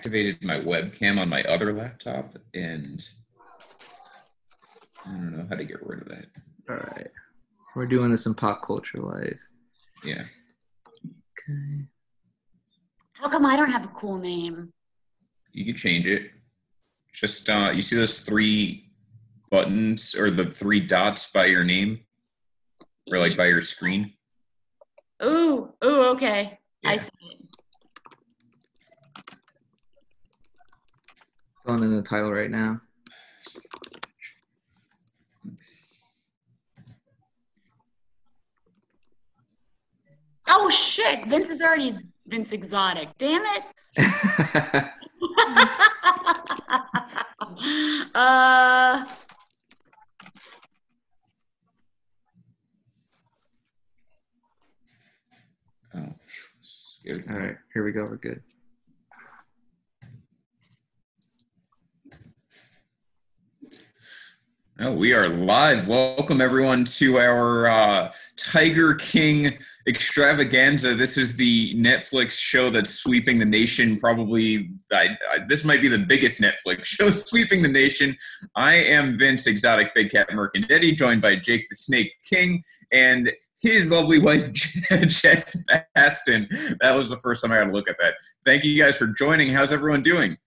activated my webcam on my other laptop, and I don't know how to get rid of that. All right. We're doing this in pop culture live. Yeah. Okay. How come I don't have a cool name? You can change it. Just uh, you see those three buttons or the three dots by your name, or like by your screen. Ooh, ooh, okay. I Yeah. see it. Filling in the title right now. Oh shit! Vince is already Vince Exotic. Damn it. uh, Oh, scared. All right, here we go. We're good. Oh, we are live. Welcome everyone to our uh, Tiger King extravaganza. This is the Netflix show that's sweeping the nation. Probably, I, I, this might be the biggest Netflix show sweeping the nation. I am Vince Exotic Big Cat Mercandetti, joined by Jake the Snake King and his lovely wife Jess Baston. That was the first time I had to look at that. Thank you guys for joining. How's everyone doing?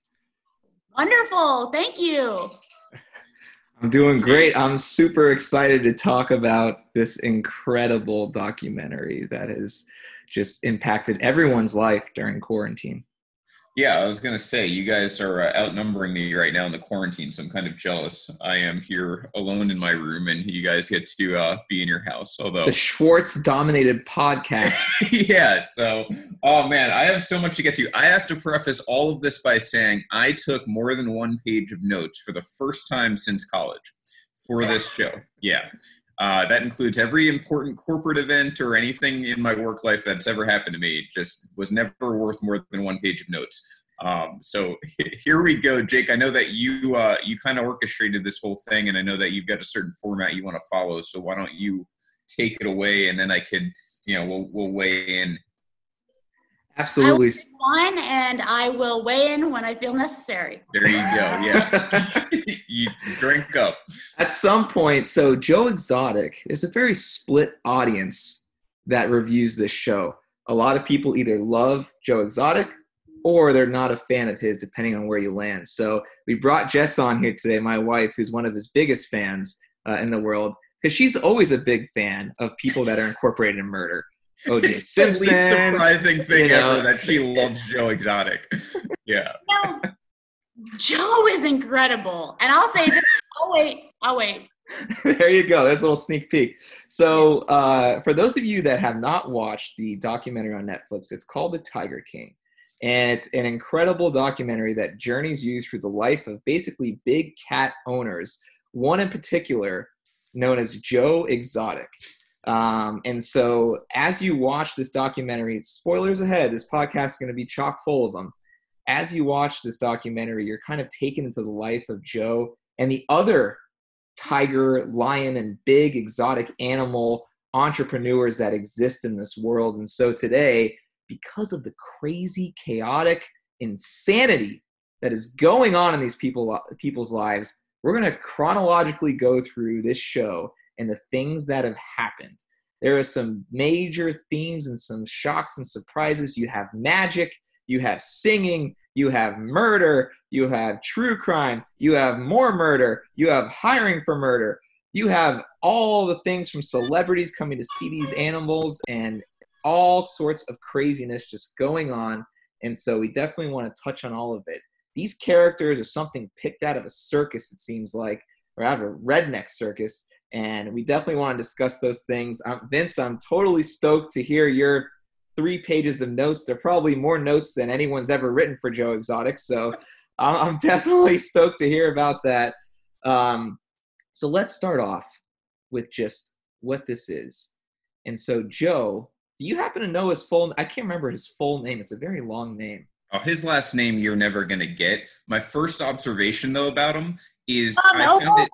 wonderful. Thank you. I'm doing great. I'm super excited to talk about this incredible documentary that has just impacted everyone's life during quarantine. Yeah, I was gonna say you guys are uh, outnumbering me right now in the quarantine, so I'm kind of jealous. I am here alone in my room, and you guys get to uh, be in your house. Although, The Schwartz dominated podcast. yeah, so oh man, I have so much to get to. I have to preface all of this by saying I took more than one page of notes for the first time since college for this show. Yeah. Uh, that includes every important corporate event or anything in my work life that's ever happened to me. It just was never worth more than one page of notes. Um, so here we go, Jake. I know that you uh, you kind of orchestrated this whole thing, and I know that you've got a certain format you want to follow. So why don't you take it away, and then I could, you know, we'll we'll weigh in. Absolutely. Fun, and I will weigh in when I feel necessary. There you go. Yeah, you drink up. At some point, so Joe Exotic, there's a very split audience that reviews this show. A lot of people either love Joe Exotic or they're not a fan of his, depending on where you land. So we brought Jess on here today, my wife, who's one of his biggest fans uh, in the world, because she's always a big fan of people that are incorporated in murder. O.J. It's the least surprising thing you know. ever that she loves Joe Exotic. Yeah. No, Joe is incredible, and I'll say this. I'll wait. I'll wait. there you go. There's a little sneak peek. So, uh, for those of you that have not watched the documentary on Netflix, it's called The Tiger King. And it's an incredible documentary that journeys you through the life of basically big cat owners, one in particular known as Joe Exotic. Um, and so, as you watch this documentary, spoilers ahead, this podcast is going to be chock full of them. As you watch this documentary, you're kind of taken into the life of Joe and the other tiger, lion, and big exotic animal entrepreneurs that exist in this world. And so today, because of the crazy, chaotic insanity that is going on in these people people's lives, we're going to chronologically go through this show and the things that have happened. There are some major themes and some shocks and surprises. You have magic, you have singing, you have murder, you have true crime, you have more murder, you have hiring for murder, you have all the things from celebrities coming to see these animals and all sorts of craziness just going on. And so we definitely want to touch on all of it. These characters are something picked out of a circus, it seems like, or out of a redneck circus. And we definitely want to discuss those things. Um, Vince, I'm totally stoked to hear your three pages of notes. They're probably more notes than anyone's ever written for Joe Exotic. So I'm I'm definitely stoked to hear about that. Um, so let's start off with just what this is. And so, Joe, do you happen to know his full? I can't remember his full name. It's a very long name. Oh, his last name you're never gonna get. My first observation though about him is Oh, I no. found it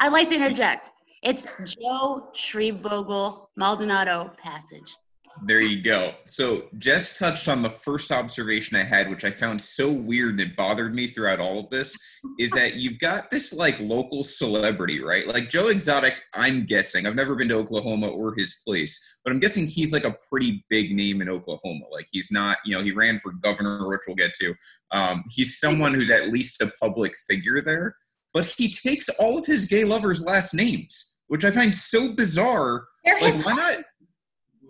I'd like to interject. It's Joe Schreibvogel Maldonado Passage. There you go. So Jess touched on the first observation I had, which I found so weird and it bothered me throughout all of this, is that you've got this like local celebrity, right? Like Joe Exotic, I'm guessing. I've never been to Oklahoma or his place, but I'm guessing he's like a pretty big name in Oklahoma. Like he's not, you know, he ran for governor, which we'll get to. Um, he's someone who's at least a public figure there, but he takes all of his gay lovers' last names, which I find so bizarre. They're Like, his, why not?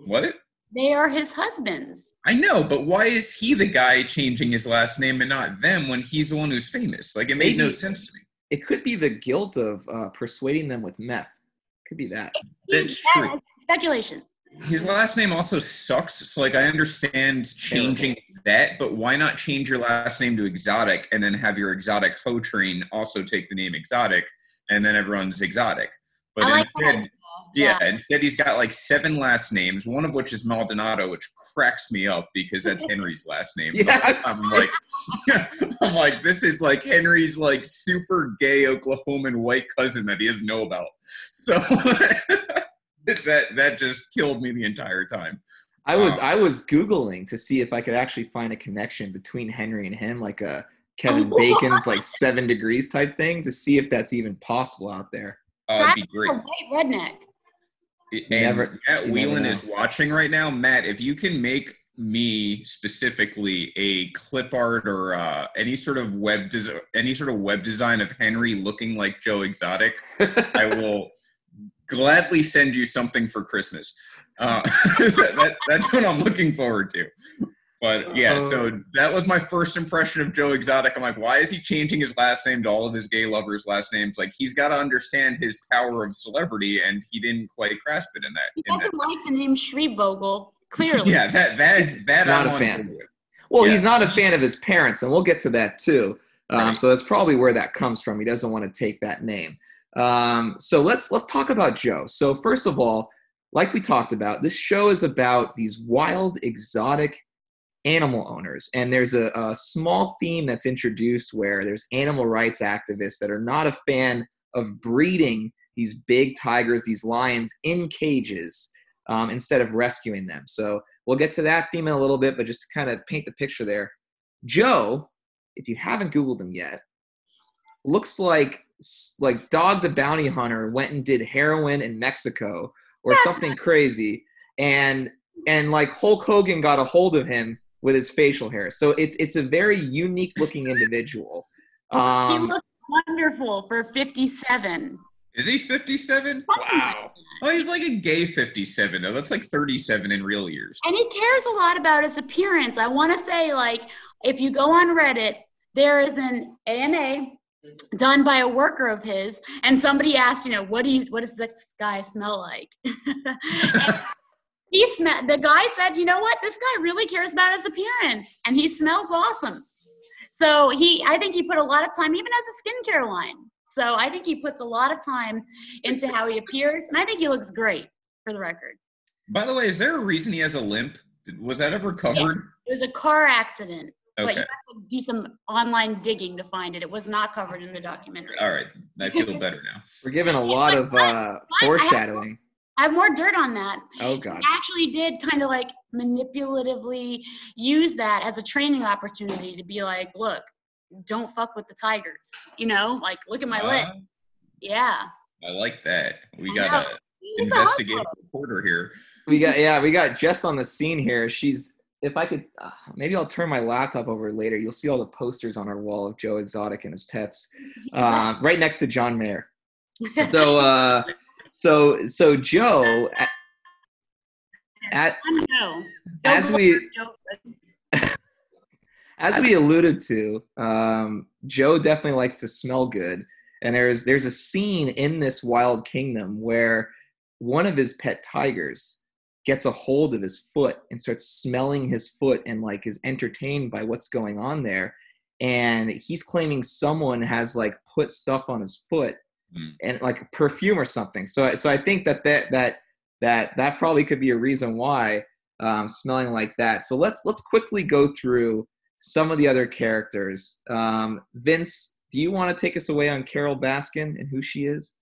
What? they are his husbands. I know, but why is he the guy changing his last name and not them when he's the one who's famous? Like it made no sense to me. It could be the guilt of uh, persuading them with meth. Could be that. That's That true. Speculation. His last name also sucks. So like I understand changing that, but why not change your last name to Exotic and then have your Exotic hoe train also take the name Exotic and then everyone's Exotic. But I like instead, that. yeah, instead he's got like seven last names, one of which is Maldonado, which cracks me up because that's Henry's last name. Yes. I'm like, I'm like, this is like Henry's like super gay Oklahoman white cousin that he doesn't know about. So that that just killed me the entire time. I was Wow. I was googling to see if I could actually find a connection between Henry and him, like a Kevin. Bacon's like seven degrees type thing, to see if that's even possible out there. Uh, it'd be That's great. a white redneck. And never- Matt you Whelan is watching right now. Matt, if you can make me specifically a clip art or uh, any sort of web des- any sort of web design of Henry looking like Joe Exotic, I will gladly send you something for Christmas. Uh, that, that's what I'm looking forward to. But yeah, so that was my first impression of Joe Exotic. I'm like, why is he changing his last name to all of his gay lovers' last names? Like, he's got to understand his power of celebrity, and he didn't quite grasp it in that. He in doesn't like the name Schreibvogel, clearly. Yeah, that that is that Not I'm a on fan. Well, Yeah. he's not a fan of his parents, and we'll get to that too. Um, Right. So that's probably where that comes from. He doesn't want to take that name. Um, so let's let's talk about Joe. So first of all, like we talked about, this show is about these wild, exotic animal owners, and there's a, a small theme that's introduced where there's animal rights activists that are not a fan of breeding these big tigers, these lions in cages um, instead of rescuing them. So we'll get to that theme in a little bit, but just to kind of paint the picture there, Joe, if you haven't Googled him yet, looks like like Dog the Bounty Hunter went and did heroin in Mexico or something crazy, and and like Hulk Hogan got a hold of him with his facial hair. So it's it's a very unique looking individual. he Um, looks wonderful for 57. Is he 57? wow. Oh, he's like a gay 57 though. That's like 37 in real years. And he cares a lot about his appearance. I want to say, like, if you go on Reddit, there is an AMA done by a worker of his, and somebody asked, you know, what do you, what does this guy smell like? And he smelled. The guy said, you know what, this guy really cares about his appearance, and he smells awesome. So he, I think he put a lot of time, even as a skincare line. So I think he puts a lot of time into how he appears, and I think he looks great, for the record. By the way, is there a reason he has a limp? Was that ever covered? It was a car accident, but you Okay. have to do some online digging to find it. It was not covered in the documentary. All right. I feel better now. We're given a lot of uh, foreshadowing. I have more dirt on that. Oh God. He actually did kind of like manipulatively use that as a training opportunity to be like, look, don't fuck with the tigers. You know, like look at my lip. Uh, Yeah. I like that. We I got know. a He's investigative hustler. reporter here. We got yeah, we got Jess on the scene here. She's if I could uh, maybe I'll turn my laptop over later. You'll see all the posters on our wall of Joe Exotic and his pets, uh, right next to John Mayer. So uh, so so Joe, at, as we as we alluded to, um, Joe definitely likes to smell good, and there's there's a scene in this Wild Kingdom where one of his pet tigers gets a hold of his foot and starts smelling his foot and like is entertained by what's going on there, and he's claiming someone has like put stuff on his foot Hmm. and like perfume or something. So so I think that that that that that probably could be a reason why um, smelling like that. So let's let's quickly go through some of the other characters. Um, Vince, do you want to take us away on Carol Baskin and who she is?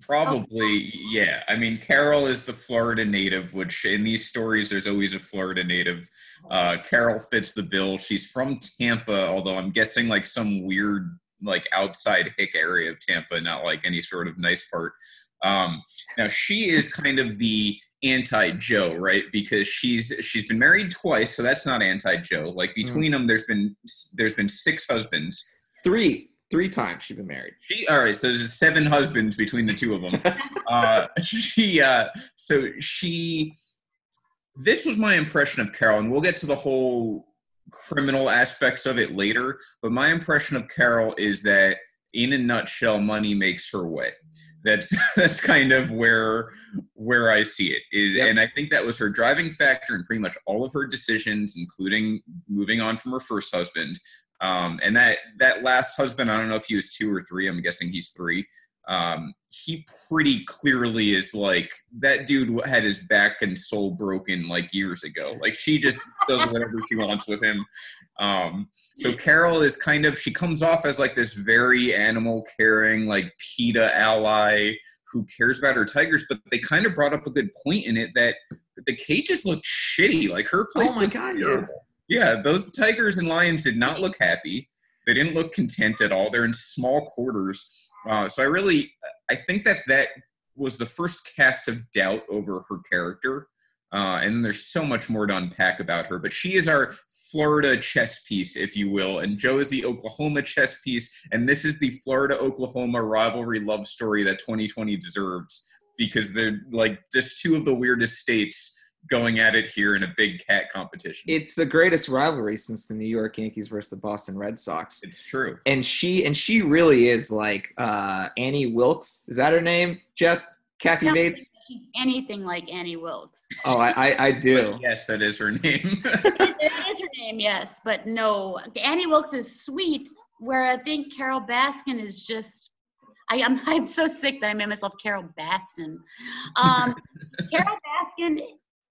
Probably, yeah. I mean, Carol is the Florida native, which in these stories, there's always a Florida native. Uh, Carol fits the bill. She's from Tampa, although I'm guessing like some weird, like outside hick area of Tampa, not like any sort of nice part. Um, now she is kind of the anti-Joe, right? Because she's she's been married twice, so that's not anti-Joe. Like hmm. between mm. them, there's been there's been six husbands. Three three times she's been married. She all right. So there's seven husbands between the two of them. uh, she uh, so she. This was my impression of Carol, and we'll get to the whole criminal aspects of it later. But my impression of Carol is that, in a nutshell, money makes her wet. That's that's kind of where where I see it. it yep. And I think that was her driving factor in pretty much all of her decisions, including moving on from her first husband. Um, and that that last husband, I don't know if he was two or three. I'm guessing he's three. Um, he pretty clearly is like that dude had his back and soul broken like years ago. Like she just does whatever she wants with him. Um, so Carol is kind of she comes off as like this very animal caring, like PETA ally who cares about her tigers. But they kind of brought up a good point in it that the cages look shitty. Like her place. Oh my god! Yeah yeah, those tigers and lions did not look happy. They didn't look content at all. They're in small quarters. Uh, so I really, I think that that was the first cast of doubt over her character. Uh, and then there's so much more to unpack about her. But she is our Florida chess piece, if you will, and Joe is the Oklahoma chess piece. And this is the Florida Oklahoma rivalry love story that 2020 deserves because they're like just two of the weirdest states going at it here in a big cat competition. It's the greatest rivalry since the New York Yankees versus the Boston Red Sox. It's true. And she and she really is like uh, Annie Wilkes. Is that her name? Jess Kathy Bates. Anything like Annie Wilkes. Oh, I I, I do. But yes, that is her name. it is her name, yes, but no, Annie Wilkes is sweet. Where I think Carol Baskin is just I, am I'm, I'm so sick that I made myself Carol Baskin. Um, Carol Baskin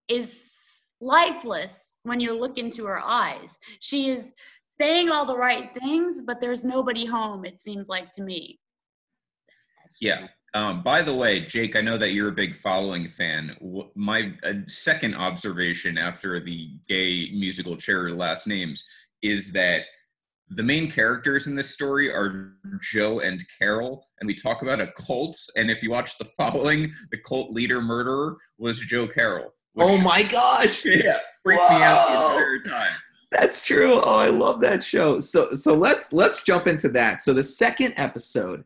is lifeless when you look into her eyes. She is saying all the right things, but there's nobody home, it seems like to me. Yeah. Um, by the way, Jake, I know that you're a big following fan. My uh, second observation after the gay musical chair last names is that the main characters in this story are Joe and Carol, and we talk about a cult. And if you watch the following, the cult leader murderer was Joe Oh my gosh! Yeah, freaked Whoa. me out the entire time. That's true. Oh, I love that show. So so let's let's jump into that. So the second episode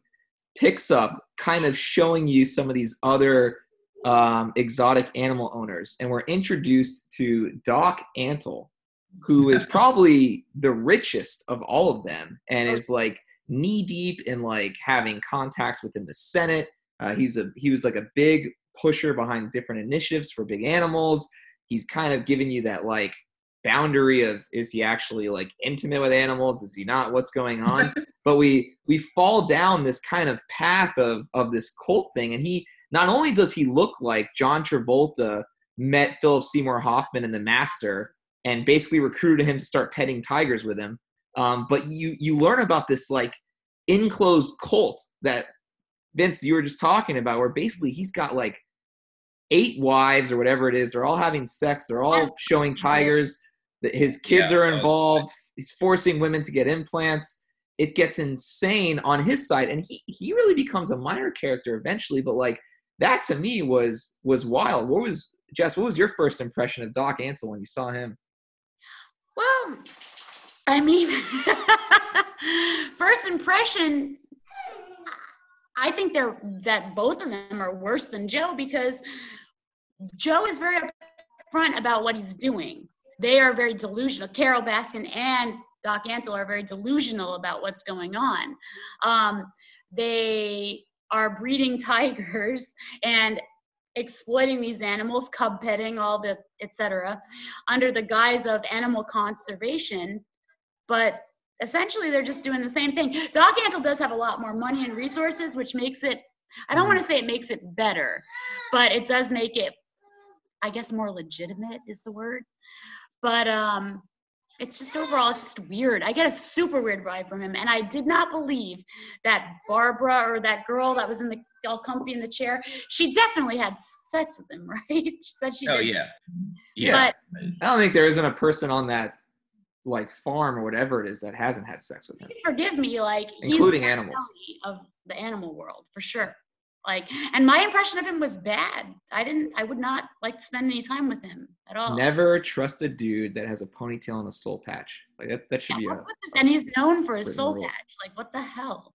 picks up kind of showing you some of these other um, exotic animal owners, and we're introduced to Doc Antle, who is probably the richest of all of them, and is like knee deep in like having contacts within the Senate. Uh, he's a he was like a big pusher behind different initiatives for big animals. He's kind of giving you that like boundary of is he actually like intimate with animals? Is he not? What's going on? But we we fall down this kind of path of of this cult thing and he not only does he look like john travolta met philip seymour hoffman in the master and basically recruited him to start petting tigers with him um, but you you learn about this like enclosed cult that vince you were just talking about where basically he's got like eight wives or whatever it is. They're all having sex. They're all showing tigers. That his kids yeah, are involved. He's forcing women to get implants. It gets insane on his side, and he he really becomes a minor character eventually. But like that to me was was wild. What was Jess? What was your first impression of Doc Antle when you saw him? Well, I mean, first impression I think they're that both of them are worse than Joe because Joe is very upfront about what he's doing. They are very delusional. Carol Baskin and Doc Antle are very delusional about what's going on. Um, they are breeding tigers and exploiting these animals, cub petting, all the etc., under the guise of animal conservation. But essentially, they're just doing the same thing. Doc Antle does have a lot more money and resources, which makes it. I don't want to say it makes it better, but it does make it I guess more legitimate is the word. But um, it's just overall it's just weird. I get a super weird vibe from him, and I did not believe that Barbara or that girl that was in the all comfy in the chair. She definitely had sex with him, right? She said she Oh did. yeah, yeah. But I don't think there isn't a person on that like farm or whatever it is that hasn't had sex with him, please forgive me, like including the animals. of the animal world for sure. Like, and my impression of him was bad. I didn't. I would not like to spend any time with him at all. Never trust a dude that has a ponytail and a soul patch. Like that, that should Yeah, be a. with this? And he's known for his soul rule. patch. Like, what the hell?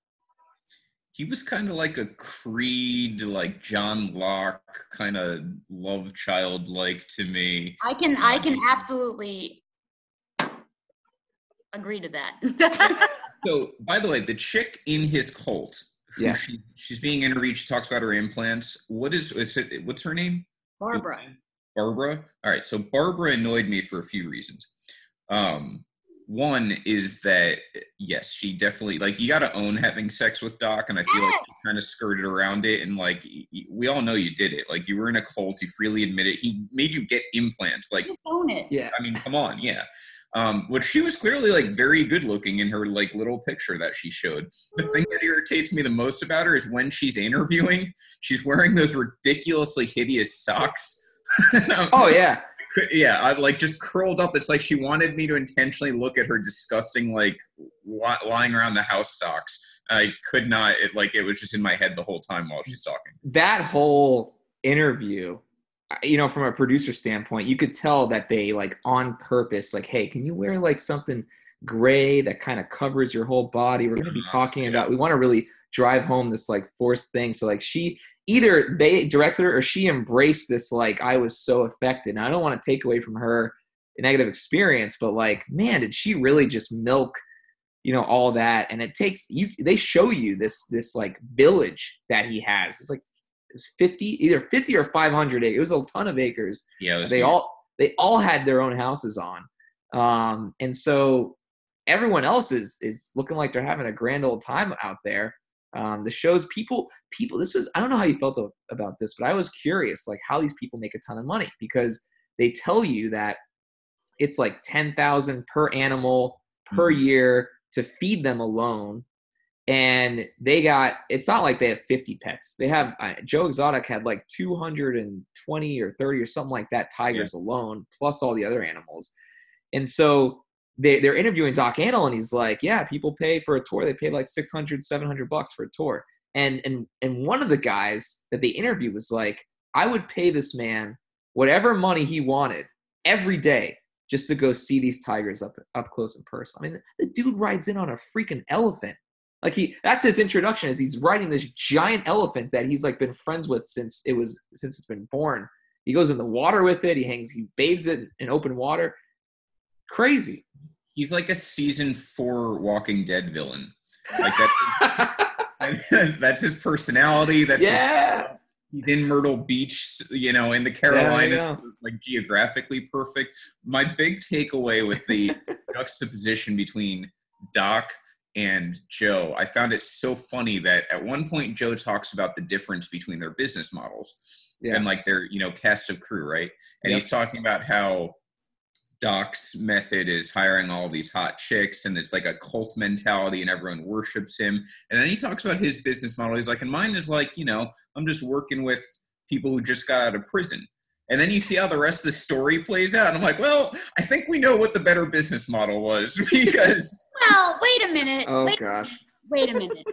he was kind of like a Creed, like John Locke, kind of love child like to me. I can. I um, can absolutely agree to that. So, by the way, the chick in his cult, who Yeah. she, she's being interviewed. She talks about her implants. What is, is it? What's her name? Barbara. Barbara. All right. So Barbara annoyed me for a few reasons. Um, one is that yes, she definitely like you got to own having sex with Doc, and I feel like she kind of skirted around it. And like y- y- we all know you did it. Like you were in a cult. You freely admit it. He made you get implants. Like Just own it. Yeah. I mean, come on, yeah. Um, which she was clearly like very good looking in her like little picture that she showed. The thing that irritates me the most about her is when she's interviewing, she's wearing those ridiculously hideous socks. Oh yeah. yeah, I like just curled up. It's like she wanted me to intentionally look at her disgusting like li- lying around the house socks. I could not. It like it was just in my head the whole time while she's talking. that whole interview you know from a producer standpoint you could tell that they like on purpose like hey can you wear like something gray that kind of covers your whole body? We're going to be Uh-huh, talking about we want to really drive home this like forced thing. So like she either they directed her or she embraced this like i was so affected. And i don't want to take away from her a negative experience but like man did she really just milk you know all that? And it takes you they show you this this like village that he has. It's like it's 50 either 50 or 500 acres it was a ton of acres Yeah, they weird. all they all had their own houses on um and so everyone else is is looking like they're having a grand old time out there um the shows people people this is i don't know how you felt about this but i was curious like how these people make a ton of money because they tell you that it's like 10,000 per animal per Mhm. year to feed them alone and they got it's not like they have 50 pets. They have uh, joe exotic had like 220 or 30 or something like that tigers alone plus all the other animals. And so they, they're interviewing doc Antle, and he's like yeah people pay for a tour. They pay like 600 700 bucks for a tour. And and and one of the guys that they interviewed was like i would pay this man whatever money he wanted every day just to go see these tigers up up close and personal. I mean, the dude rides in on a freaking elephant. Like he that's his introduction is he's riding this giant elephant that he's like been friends with since it was since it's been born. He goes in the water with it, he hangs he bathes it in open water. Crazy. He's like a season four Walking Dead villain. Like that's that's his personality. That's his- yeah. he's in Myrtle Beach, you know, in the Carolinas, go. like geographically perfect. My big takeaway with the juxtaposition between Doc and Joe, I found it so funny that at one point Joe talks about the difference between their business models Yeah. and like their, you know, cast of crew, right? And Yep. he's talking about how Doc's method is hiring all these hot chicks and it's like a cult mentality and everyone worships him. And then he talks about his business model. He's like, and mine is like, you know, I'm just working with people who just got out of prison. And then you see how the rest of the story plays out. And I'm like, well, I think we know what the better business model was because Well, wait a minute. Oh wait, gosh. wait a minute.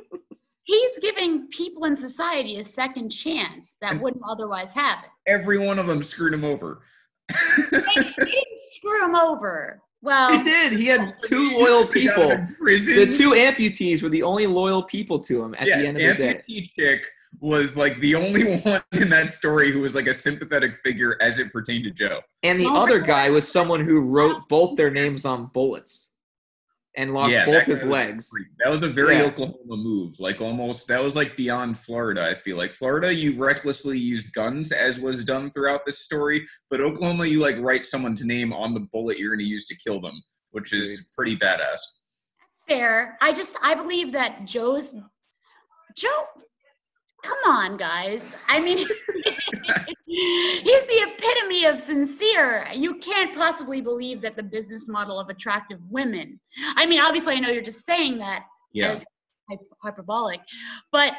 He's giving people in society a second chance that And- wouldn't otherwise have it. every one of them screwed him over. They, they didn't screw him over. Well, He did. He had two loyal They got out people. The two amputees were the only loyal people to him at yeah, the end of the day. The amputee chick was like the only one in that story who was like a sympathetic figure as it pertained to Joe. And the Oh other God. guy was someone who wrote both their names on bullets and lost yeah, both his legs. freak. That was a very Yeah. Oklahoma move. Like almost that was like beyond Florida, I feel like. Florida you recklessly use guns as was done throughout this story, but Oklahoma you like write someone's name on the bullet you're gonna use to kill them, which is pretty badass. fair. I just I believe that Joe's Joe come on, guys. I mean, he's the epitome of sincere. You can't possibly believe that the business model of attractive women. I mean, obviously, I know you're just saying that Yeah. hyperbolic, but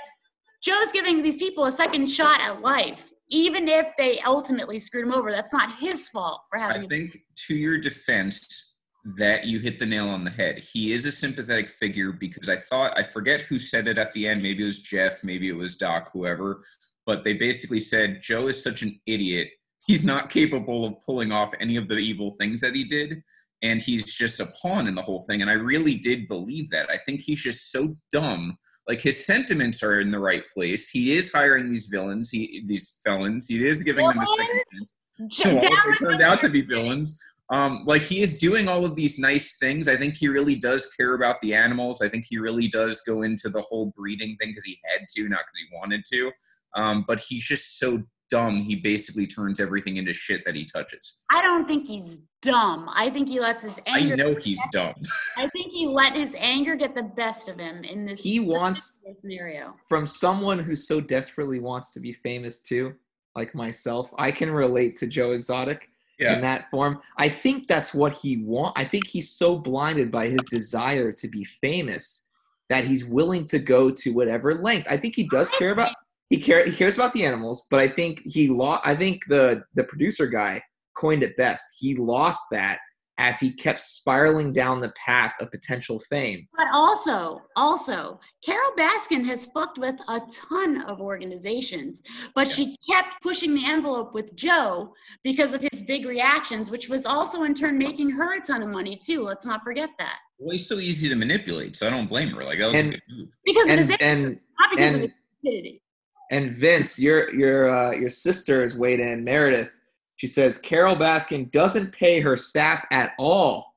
Joe's giving these people a second shot at life, even if they ultimately screwed him over. That's not his fault for having. I think to your defense that you hit the nail on the head. He is a sympathetic figure because I thought I forget who said it at the end. Maybe it was Jeff, maybe it was Doc, whoever. But they basically said Joe is such an idiot. He's not capable of pulling off any of the evil things that he did, and he's just a pawn in the whole thing. And I really did believe that. I think he's just so dumb. Like his sentiments are in the right place. He is hiring these villains, he these felons. He is giving them a second chance well, they turned out to be villains. Um, like he is doing all of these nice things. I think he really does care about the animals. I think he really does go into the whole breeding thing because he had to, not because he wanted to. Um, but he's just so dumb. He basically turns everything into shit that he touches. I don't think he's dumb. I think he lets his anger. I know he's dumb. I think he let his anger get the best of him in this. He wants scenario. from someone who so desperately wants to be famous too, like myself. I can relate to Joe Exotic Yeah. in that form. I think that's what he want. I think he's so blinded by his desire to be famous that he's willing to go to whatever length. I think he does care about he care he cares about the animals, but I think he lost. I think the the producer guy coined it best. He lost that as he kept spiraling down the path of potential fame. But also, also, Carol Baskin has fucked with a ton of organizations, but she kept pushing the envelope with Joe because of his big reactions, which was also in turn making her a ton of money too. Let's not forget that. Well, he's so easy to manipulate, so I don't blame her. Like that was And- a good move. Because of his And anger, and not because of and- his stupidity. And Vince, your your uh, your sister is weighed in. Meredith, she says Carol Baskin doesn't pay her staff at all.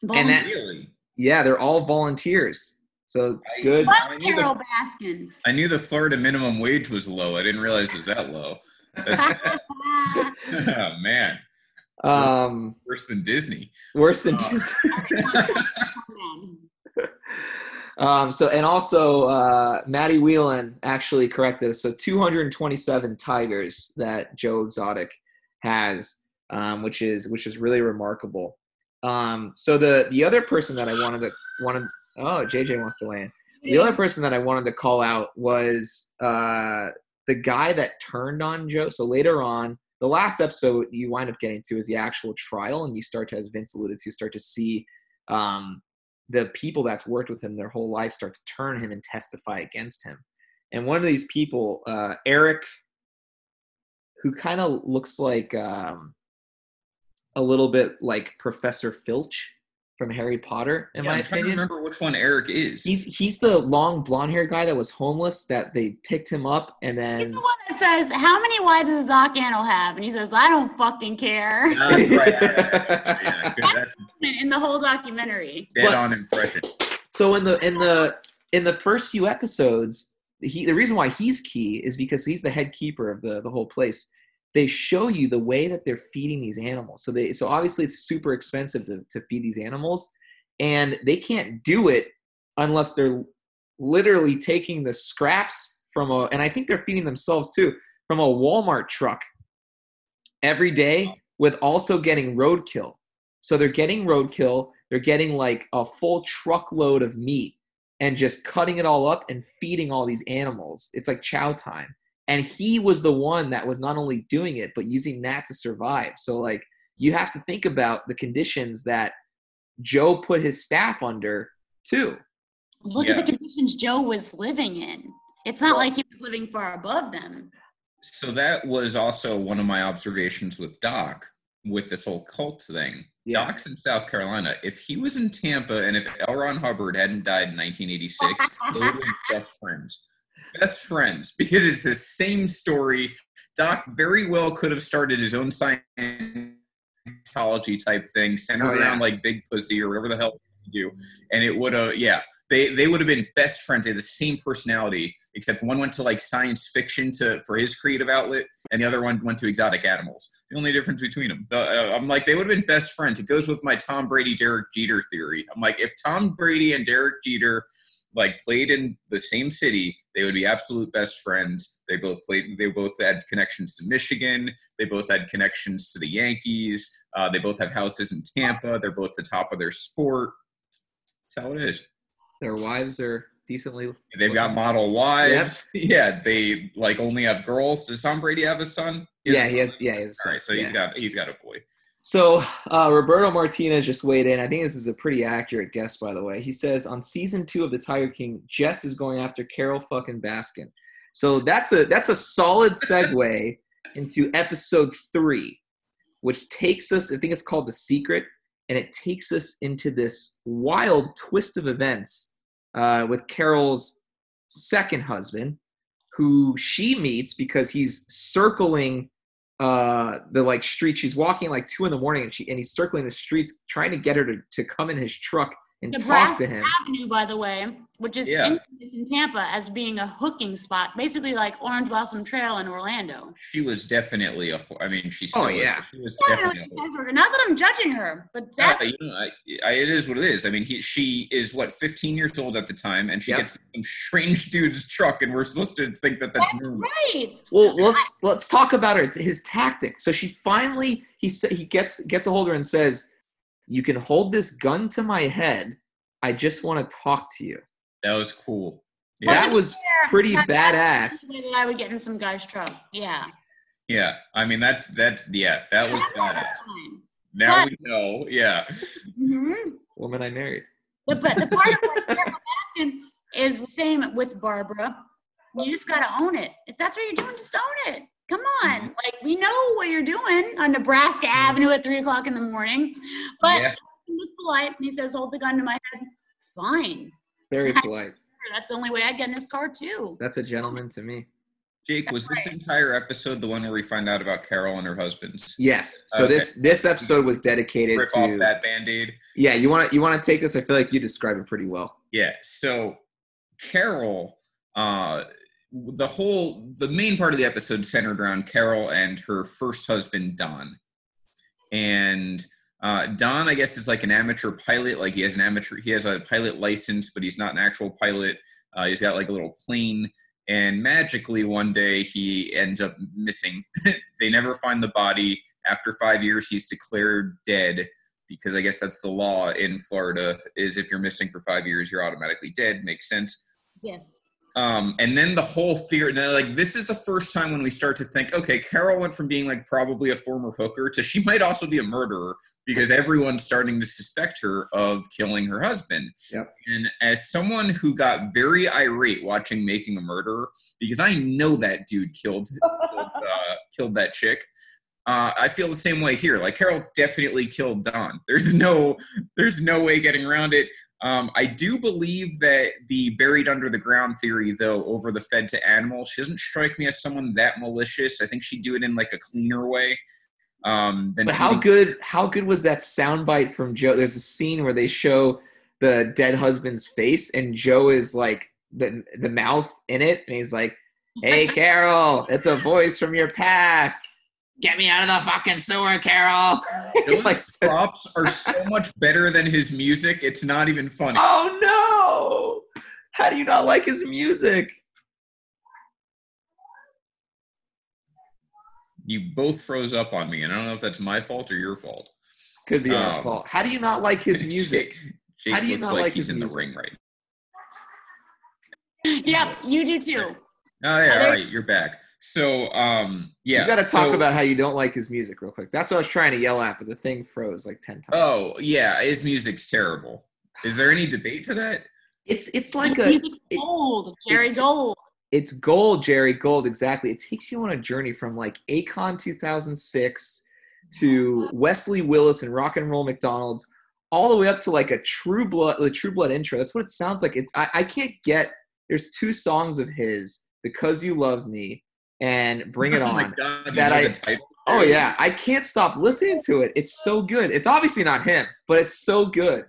And that- Yeah, they're all volunteers. So I- good. Fuck I knew the- Carol Baskin. I knew the Florida minimum wage was low. I didn't realize it was that low. Oh, man, Um, worse than Disney. worse than Uh, Disney. Um, so and also uh, Maddie Whelan actually corrected us. So 227 tigers that Joe Exotic has, um, which is which is really remarkable. Um, so the the other person that I wanted to wanted oh JJ wants to land. The other person that I wanted to call out was uh, the guy that turned on Joe. So later on, the last episode you wind up getting to is the actual trial, and you start to, as Vince alluded to, start to see um, the people that's worked with him their whole life start to turn him and testify against him. And one of these people, uh, Eric, who kind of looks like um, a little bit like Professor Filch from Harry Potter, in Yeah, my I'm trying to opinion. remember which one Eric is. He's he's the long blonde hair guy that was homeless that they picked him up and then. He's the one that says, "How many wives does Doc Antle have?" And he says, "I don't fucking care." Ah, right, yeah, yeah, yeah. That's In the whole documentary. dead But- on impression. so in the in the in the first few episodes he the reason why he's key is because he's the head keeper of the the whole place they show you the way that they're feeding these animals so they so obviously it's super expensive to, to feed these animals and they can't do it unless they're literally taking the scraps from a and i think they're feeding themselves too from a walmart truck every day with also getting roadkill so they're getting roadkill they're getting like a full truckload of meat and just cutting it all up and feeding all these animals. It's like chow time. And he was the one that was not only doing it, but using that to survive. So, like, you have to think about the conditions that Joe put his staff under, too. Look Yeah. at the conditions Joe was living in. It's not Well- like he was living far above them. So that was also one of my observations with Doc with this whole cult thing. Yeah. Doc's in South Carolina. If he was in Tampa and if L. Ron Hubbard hadn't died in 1986, they would have been best friends. Best friends because it's the same story. Doc very well could have started his own Scientology type thing, centered Oh, yeah. around like Big Pussy or whatever the hell to do, and it would have yeah. They, they would have been best friends. They had the same personality, except one went to like science fiction to for his creative outlet, and the other one went to exotic animals. The only difference between them, uh, I'm like, they would have been best friends. It goes with my Tom Brady, Derek Jeter theory. I'm like, if Tom Brady and Derek Jeter like played in the same city, they would be absolute best friends. They both played. They both had connections to Michigan. They both had connections to the Yankees. Uh, they both have houses in Tampa. They're both the top of their sport. That's how it is. Their wives are decently. They've got model wives. Yeah, they like only have girls. Does Tom Brady have a son? He Yeah, a he has. Yeah, he has. All right, so he's got he's got a boy. So uh, Roberto Martinez just weighed in. I think this is a pretty accurate guess, by the way. He says on season two of the Tiger King, Jess is going after Carol fucking Baskin. So that's a that's a solid segue into episode three, which takes us. I think it's called the Secret, and it takes us into this wild twist of events uh, with Carol's second husband, who she meets because he's circling uh the like street she's walking like two in the morning and she and he's circling the streets trying to get her to, to come in his truck and talk Nebraska to him Avenue, by the way, which is Yeah. infamous in Tampa as being a hooking spot, basically like Orange Blossom Trail in Orlando. She was definitely a. fo- I mean, she oh, still. Oh, yeah. She was Definitely definitely. a sex. Not that I'm judging her, but Yeah, you know, I, I, it is what it is. I mean, he, she is what 15 years old at the time, and she Yep. gets some strange dude's truck, and we're supposed to think that that's normal. right. well let's let's talk about her his tactic so she finally he sa- he gets gets a hold of her and says you can hold this gun to my head i just want to talk to you That was cool. Yeah. that was pretty That- badass that's the way that I would get in some guy's truck. Yeah. yeah. I mean, that's that's yeah. That was badass. Fine. Now we know. Yeah. Mhm. woman i married The, but the part of what Carol Baskin is the same with Barbara. You just got to own it. If that's what you're doing, just own it. Come on. Mm-hmm. Like, we know what you're doing on Nebraska Avenue at 3 o'clock in the morning. But Yeah. he was polite and he says, hold the gun to my head. Fine. very polite That's the only way I'd get in his car, too. that's a gentleman to me Jake, was this entire episode the one where we find out about Carol and her husband's? yes so Okay. this this episode was dedicated Rip to off that band aid. yeah you want to you want to take this i feel like you described it pretty well Yeah. So Carol, uh, the whole the main part of the episode centered around Carol and her first husband Don, and uh, Don, I guess, is like an amateur pilot. Like he has an amateur, he has a pilot license, but he's not an actual pilot. Uh, he's got like a little plane, and magically one day he ends up missing. they never find the body. After five years, he's declared dead because I guess that's the law in Florida is if you're missing for five years, you're automatically dead. Makes sense. Yes. Um, and then the whole theory, now, like this is the first time when we start to think, okay, Carol went from being like probably a former hooker to she might also be a murderer because everyone's starting to suspect her of killing her husband. Yep. And as someone who got very irate watching Making a Murderer, because I know that dude killed killed, uh, killed that chick. Uh, I feel the same way here. Like Carol definitely killed Don. There's no, there's no way getting around it. Um, I do believe that the buried under the ground theory, though, over the fed to animal, she doesn't strike me as someone that malicious. I think she'd do it in like a cleaner way. Um, than But how good how good was that soundbite from Joe? There's a scene where they show the dead husband's face and Joe is like the the mouth in it and he's like, Hey Carol, it's a voice from your past. Get me out of the fucking sewer, Carol. He, Those like, says, props are so much better than his music. It's not even funny. oh no! How do you not like his music? You both froze up on me, and I don't know if that's my fault or your fault. Could be our Um, fault. How do you not like his music? Jake, Jake How do you looks not like, like he's his in music? the ring right Yep, you do too. Oh yeah, Are all there- right, you're back. So um yeah. you got to talk so- about how you don't like his music real quick. That's what I was trying to yell at, but the thing froze like ten times. Oh yeah, his music's terrible. Is there any debate to that? It's it's like His a music gold, Jerry it's- Gold. it's gold, Jerry Gold. Exactly. It takes you on a journey from like Akon 2006 to Wesley Willis and Rock and Roll McDonald's, all the way up to like a True Blood, the True Blood intro. That's what it sounds like. It's I, I can't get. There's two songs of his, "Because You Love Me" and "Bring It oh On." god, that I- Oh yeah, I can't stop listening to it. It's so good. It's obviously not him, but it's so good.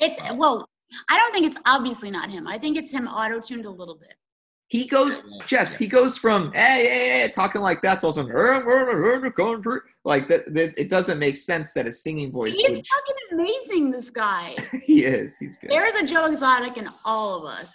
It's well, I don't think it's obviously not him. I think it's him auto-tuned a little bit. He goes, Jess. He goes from hey, hey, hey talking like that to also country. Like that, that. It doesn't make sense that a singing voice. He's would- fucking amazing, this guy. he is. He's good. There is a Joe Exotic in all of us.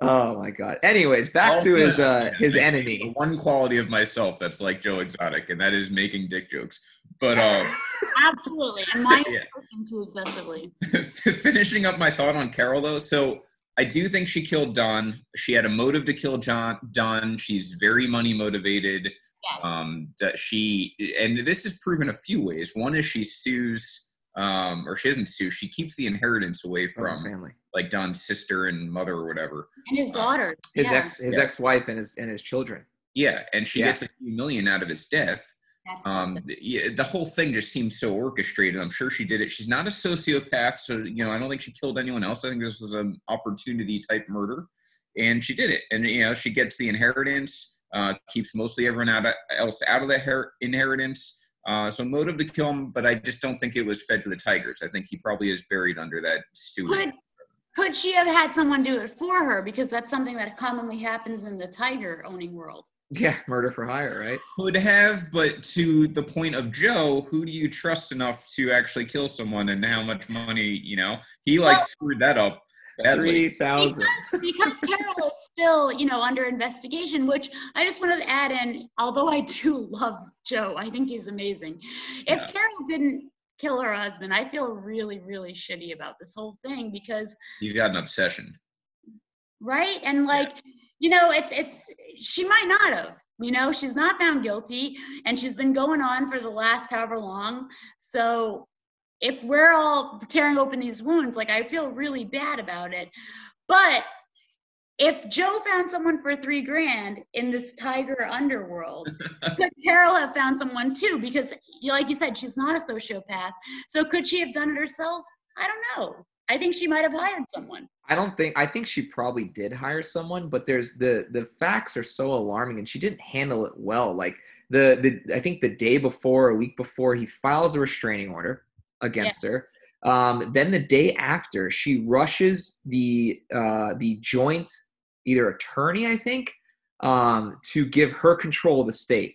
Oh my god. Anyways, back All to his uh his The enemy. one quality of myself that's like Joe Exotic, and that is making dick jokes. But uh, Absolutely. And mine Yeah. too excessively. finishing up my thought on Carol though, so I do think she killed Don. She had a motive to kill John. Don. She's very money motivated. Yes. Um, that she and this is proven a few ways. One is she sues, um, or she doesn't sue. She keeps the inheritance away From from family. Like Don's sister and mother or whatever. and his daughter. His yeah, ex his Yeah. ex wife and his and his children. Yeah, and she Yeah. gets a few million out of his death. that's um fucked yeah, the whole thing just seems so orchestrated i'm sure she did it she's not a sociopath so you know i don't think she killed anyone else i think this was an opportunity type murder and she did it and you know she gets the inheritance uh keeps mostly everyone out of, else out of the her- inheritance uh so motive to kill him but i just don't think it was fed to the tigers i think he probably is buried under that sewage could could she have had someone do it for her? Because that's something that commonly happens in the tiger owning world. Yeah, murder for hire, right? could have, but to the point of Joe, who do you trust enough to actually kill someone and how much money, you know? He like Well- screwed that up badly. Three thousand. because Carole is still, you know, under investigation, which I just want to add in, although I do love Joe, I think he's amazing. If Yeah. Carole didn't kill her husband, I feel really, really shitty about this whole thing because He's got an obsession. right? And like you know it's it's she might not have you know? She's not found guilty and she's been going on for the last however long. So if we're all tearing open these wounds like i feel really bad about it. But if joe found someone for three grand in this tiger underworld could carole have found someone too? Because like you said she's not a sociopath. So could she have done it herself? I don't know. I think she might have hired someone. I don't think I think she probably did hire someone, but there's the the facts are so alarming and she didn't handle it well. Like the the I think the day before, a week before, he files a restraining order against her. Um, then the day after, she rushes the uh, the joint either attorney, I think, um, to give her control of the state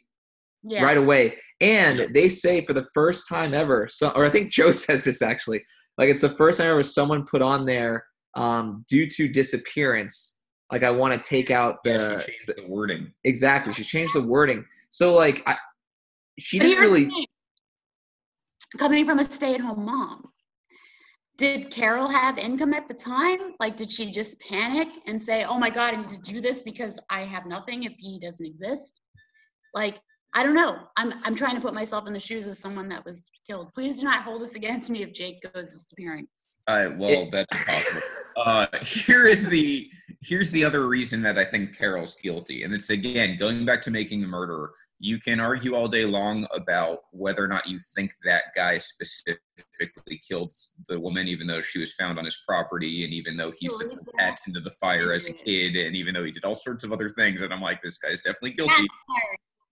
yeah right away. And they say for the first time ever, so or I think Joe says this actually, like it's the first time ever someone put on there um, due to disappearance. Like I want to take out Yeah, the, she changed the wording. exactly. She changed the wording. So like I, she But didn't really. thing. coming from a stay-at-home mom did carole have income at the time like did she just panic and say oh my god i need to do this because i have nothing if he doesn't exist like i don't know i'm, I'm trying to put myself in the shoes of someone that was killed please do not hold this against me if jake goes disappearing All right. well, It- that's impossible. uh, here is the here's the other reason that I think Carole's guilty, and it's again going back to making the murderer. You can argue all day long about whether or not you think that guy specifically killed the woman, even though she was found on his property, and even though he set pets into the fire as a kid, and even though he did all sorts of other things, and I'm like, this guy's definitely guilty.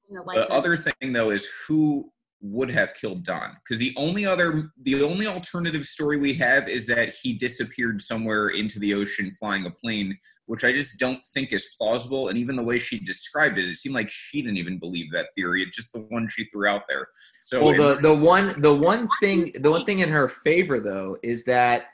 The other thing though is who would have killed Don. Because the only other the only alternative story we have is that he disappeared somewhere into the ocean flying a plane which I just don't think is plausible. And even the way she described it it seemed like she didn't even believe that theory it's just the one she threw out there. So Well, the the one the one thing the one thing in her favor though is that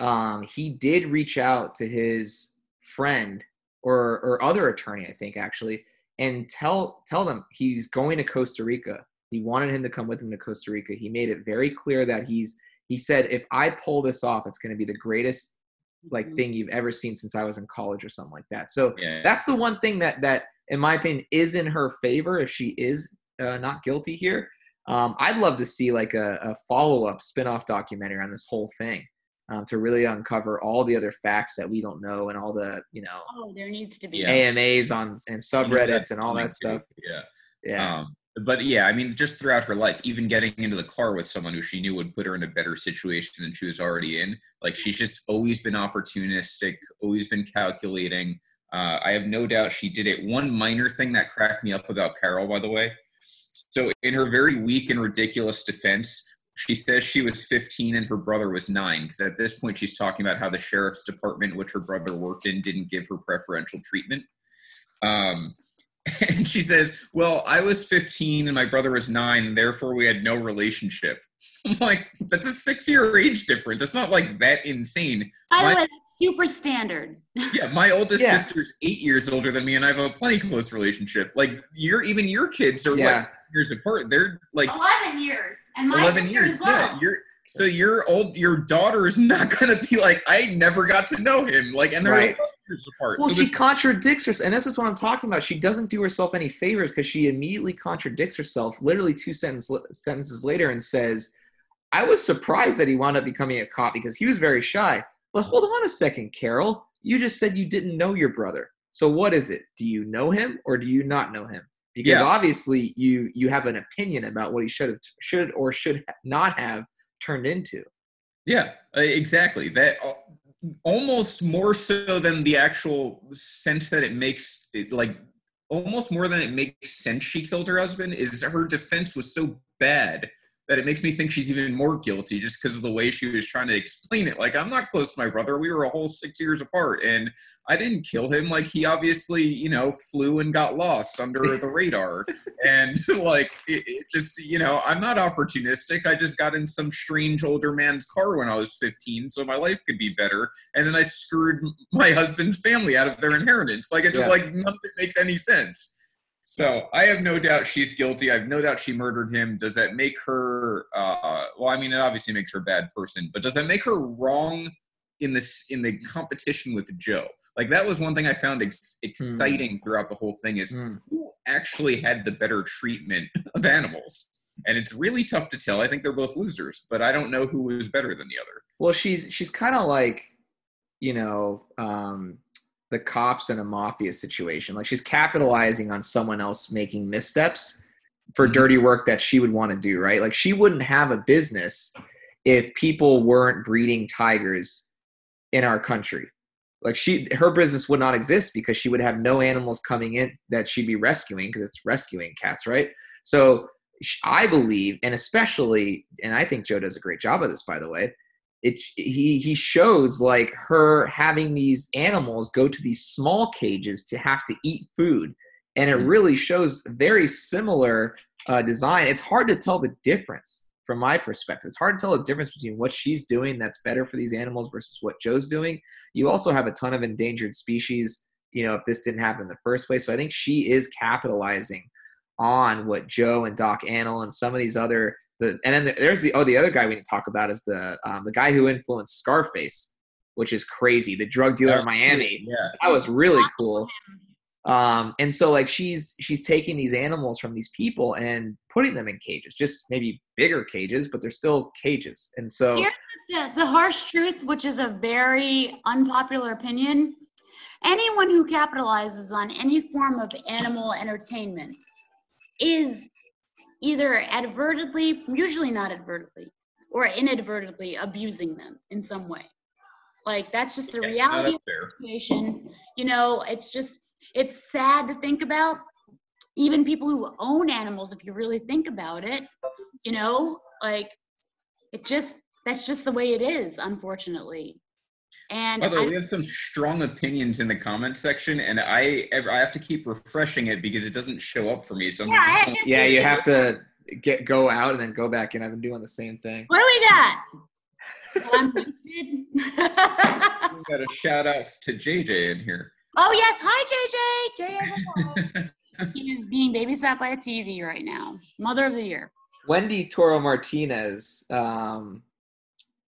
um, he did reach out to his friend or or other attorney, I think actually, and tell tell them he's going to Costa Rica. He wanted him to come with him to Costa Rica. He made it very clear that he's he said if I pull this off, it's going to be the greatest like Mhm. thing you've ever seen since I was in college or something like that. So yeah that's the one thing that that in my opinion is in her favor if she is uh, not guilty here um, i'd love to see like a, a follow-up spin-off documentary on this whole thing um, to really uncover all the other facts that we don't know and all the you know oh there needs to be amas on and subreddits and all Coming that too. stuff yeah yeah Um, but yeah, I mean, just throughout her life, even getting into the car with someone who she knew would put her in a better situation than she was already in. Like she's just always been opportunistic, always been calculating. Uh, I have no doubt she did it. One minor thing that cracked me up about Carole, by the way. So, in her very weak and ridiculous defense, she says she was 15 and her brother was nine. Because at this point, she's talking about how the sheriff's department, which her brother worked in, didn't give her preferential treatment. Um, and she says, "Well, I was 15 and my brother was nine, and therefore we had no relationship." I'm like, "That's a six-year age difference. That's not like that insane." By the way, super standard. Yeah, my oldest Yeah. sister's eight years older than me, and I have a plenty close relationship. Like, your even your kids are Yeah. what years apart. They're like 11 years. And my 11 sister years. as well. Yeah, you're so your old your daughter is not gonna be like I never got to know him. Like, and they're Right. 11 years apart. Well, so she contradicts herself, and this is what I'm talking about. She doesn't do herself any favors because she immediately contradicts herself, literally two sentence, sentences later, and says, "I was surprised that he wound up becoming a cop because he was very shy." But hold on a second, Carole. You just said you didn't know your brother. So what is it? Do you know him or do you not know him? Because Yeah. obviously you you have an opinion about what he should have should or should not have turned into. yeah, exactly. That uh, almost more so than the actual sense that it makes it like almost more than it makes sense she killed her husband is her defense was so bad that it makes me think she's even more guilty just because of the way she was trying to explain it. Like, I'm not close to my brother. We were a whole six years apart, and I didn't kill him. Like, he obviously, you know, flew and got lost under the radar. And, like, it, it just, you know, I'm not opportunistic. I just got in some strange older man's car when I was 15 so my life could be better. And then I screwed my husband's family out of their inheritance. Like, it just, Yeah. like, nothing makes any sense. So I have no doubt she's guilty. I have no doubt she murdered him. Does that make her? Uh, well, I mean, it obviously makes her a bad person, but does that make her wrong in this in the competition with Joe? Like that was one thing I found ex- exciting throughout the whole thing is Hmm. who actually had the better treatment of animals, and it's really tough to tell. I think they're both losers, but I don't know who was better than the other. Well, she's she's kind of like, you know, um, the cops in a mafia situation. Like she's capitalizing on someone else making missteps for Mhm. dirty work that she would want to do, right? Like she wouldn't have a business if people weren't breeding tigers in our country. Like she, her business would not exist because she would have no animals coming in that she'd be rescuing because it's rescuing cats, right? So I believe, and especially, and I think Joe does a great job of this, by the way it he he shows like her having these animals go to these small cages to have to eat food. And it Mhm. really shows very similar uh, design. It's hard to tell the difference from my perspective. It's hard to tell the difference between what she's doing that's better for these animals versus what joe's doing. You also have a ton of endangered species you know if this didn't happen in the first place. So i think she is capitalizing on what joe and doc Antle and some of these other the, and then there's the oh the other guy we didn't talk about is the um, the guy who influenced Scarface, which is crazy. The drug dealer in Miami. Yeah. That was really cool. Um, and so like she's she's taking these animals from these people and putting them in cages, just maybe bigger cages, but they're still cages. And so Here's the, the harsh truth, which is a very unpopular opinion. Anyone who capitalizes on any form of animal entertainment is either advertently, usually not advertently, or inadvertently abusing them in some way. Like that's just the Yeah, reality that's of the situation. You know, it's just it's sad to think about. Even people who own animals, if you really think about it, you know, like it just that's just the way it is, unfortunately. And By the way, we have some strong opinions in the comment section, and I I have to keep refreshing it because it doesn't show up for me. So I'm Yeah, just going yeah, you have to get go out and then go back in. I've been doing the same thing. what do we got? I'm wasted. got a shout out to JJ in here. oh yes, hi JJ. JJ, has he is being babysat by a TV right now. Mother of the year. Wendy Toro Martinez um,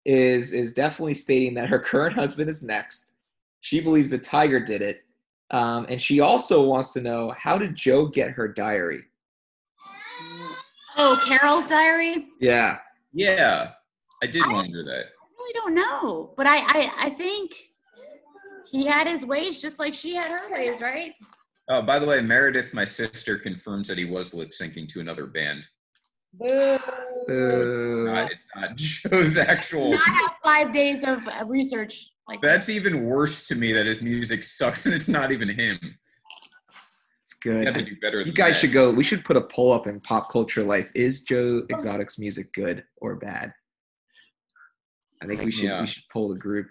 is is definitely stating that her current husband is next. She believes the tiger did it, um, and she also wants to know how did Joe get her diary? Oh, Carole's diary. Yeah, Yeah, I did wonder that. I really don't know, but I, I, I think he had his ways just like she had her ways, right? Oh, by the way, Meredith, my sister, confirms that he was lip syncing to another band. Boo. Not, it's not Joe's actual. Not have five days of uh, research like That's even worse to me that his music sucks and it's not even him. it's You have to good. do better. You guys that. should go. We should put a poll up in pop culture life. Is Joe Exotic's music good or bad? I think we should Yeah. we should poll the group.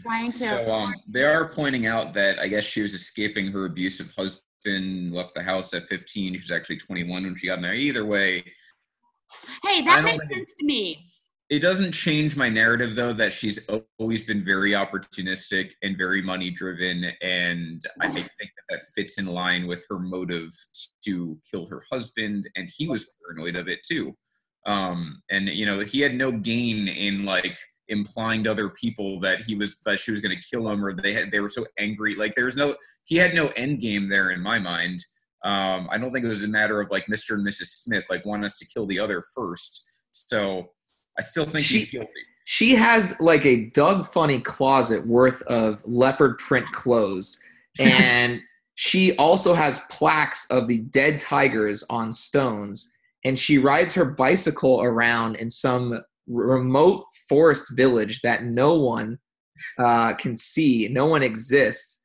trying to. So um, they are pointing out that I guess she was escaping her abusive husband husband left the house at 15. She was actually 21 when she got married. Either way, Hey, that makes it- sense to me. it doesn't change my narrative though that she's always been very opportunistic and very money driven and i think that that fits in line with her motive to kill her husband and he was paranoid of it too. Um and you know he had no gain in like implying to other people that he was that she was going to kill him or they had they were so angry. Like there's no he had no end game there in my mind um i don't think it was a matter of like mr and mrs smith like want us to kill the other first so i still think he's She- guilty She has like a Doug Funnie closet worth of leopard print clothes, and she also has plaques of the dead tigers on stones. And she rides her bicycle around in some remote forest village that no one uh, can see, no one exists.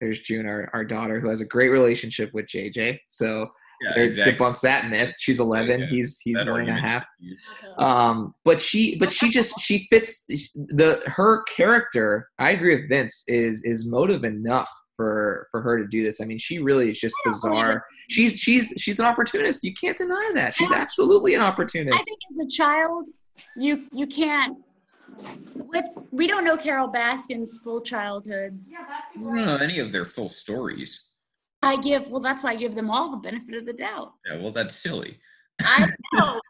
There's June, our, our daughter, who has a great relationship with JJ. So yeah exactly debunks that myth. She's 11. Yeah, He's he's That one and a argument's half defeated. um but she but she just she fits the her character i agree with vince is is motive enough for for her to do this i mean she really is just bizarre she's she's she's an opportunist you can't deny that she's absolutely an I opportunist think as a child, you you can't. With we don't know Carole Baskin's full childhood. I don't know any of their full stories. I give well, that's why I give them all the benefit of the doubt. Yeah, well, that's silly. I know.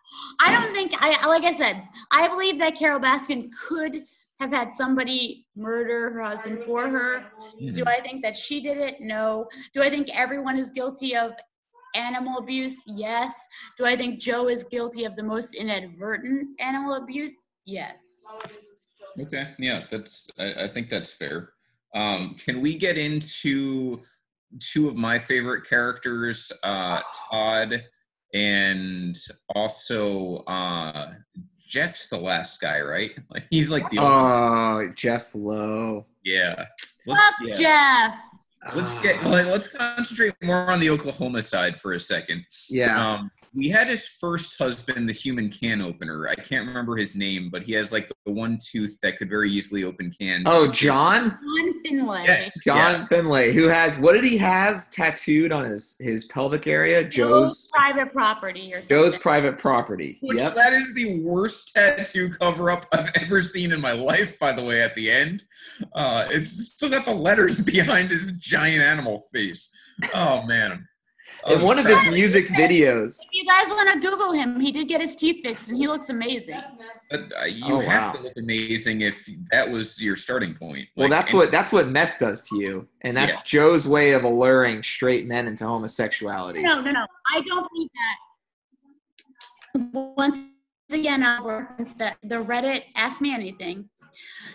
I don't think I like I said, I believe that Carole Baskin could have had somebody murder her husband for her. Do hmm. I think that she did it? No. Do I think everyone is guilty of animal abuse? Yes. Do I think Joe is guilty of the most inadvertent animal abuse? Yes. Okay, yeah, that's. I, I think that's fair. Um, can we get into two of my favorite characters, uh, Todd, and also uh, Jeff's the last guy, right? Like he's like the only- oh jeff lowe yeah. Fuck Let's yeah. Jeff. Let's get like, let's concentrate more on the Oklahoma side for a second. yeah Um, we had his first husband, the human can opener. I can't remember his name, but he has like the one tooth that could very easily open cans. oh john John Finlay. Yes. john Yeah. finlay who has what did he have tattooed on his his pelvic area joe's private property or something. joe's private property Which yep that is the worst tattoo cover up I've ever seen in my life, by the way, at the end. Uh, it's still got the letters behind his giant animal face. Oh, man. I in one of his music videos If you guys want to Google him, he did get his teeth fixed and he looks amazing. uh, you Oh, have wow. to look amazing if that was your starting point. Well, that's and- what that's what meth does to you, and that's Yeah. Joe's way of alluring straight men into homosexuality. No, no, no. I don't believe that. Once again, I'll reference that the Reddit Ask Me Anything.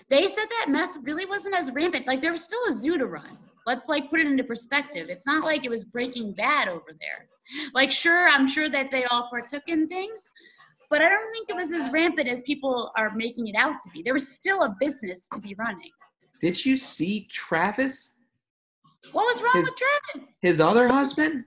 They said that meth really wasn't as rampant. Like there was still a zoo to run. Let's like put it into perspective. It's not like it was Breaking Bad over there. Like sure, I'm sure that they all partook in things, but I don't think it was as rampant as people are making it out to be. There was still a business to be running. Did you see Travis, What was wrong His- with Travis? his other husband?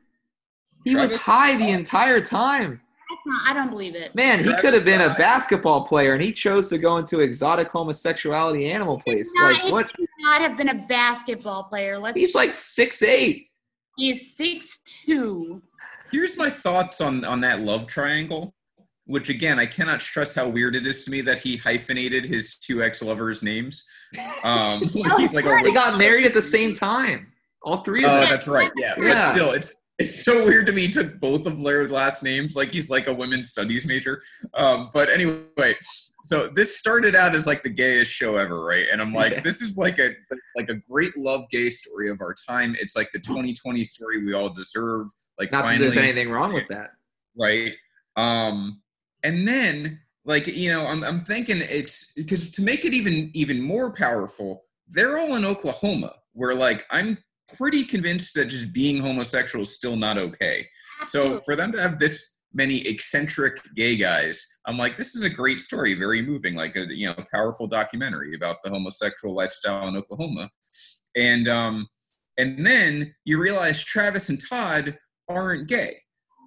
He was high the entire time. That's not. I don't believe it. Man, he could have been a basketball player, and he chose to go into exotic homosexuality animal place. Not- Like he what? could not have been a basketball player. Let's. He's like six eight. he's six two. Here's my thoughts on on that love triangle. Which again, I cannot stress how weird it is to me that he hyphenated his two ex-lovers' names. Um, he's like a They got married at the same time. All three of Oh, them. that's right. Yeah, Yeah. but still, it's it's so weird to me. He took both of Blair's last names, like he's like a women's studies major. Um, but anyway, so this started out as like the gayest show ever, right? And I'm like, Yeah. this is like a like a great love gay story of our time. It's like the 2020 story we all deserve. Like Not that there's anything wrong with that. right? Um, and then like you know, I'm I'm thinking it's because to make it even even more powerful, they're all in Oklahoma, where like I'm pretty convinced that just being homosexual is still not okay. So for them to have this many eccentric gay guys, I'm like, this is a great story, very moving, like a you know powerful documentary about the homosexual lifestyle in Oklahoma, and um, and then you realize Travis and Todd aren't gay.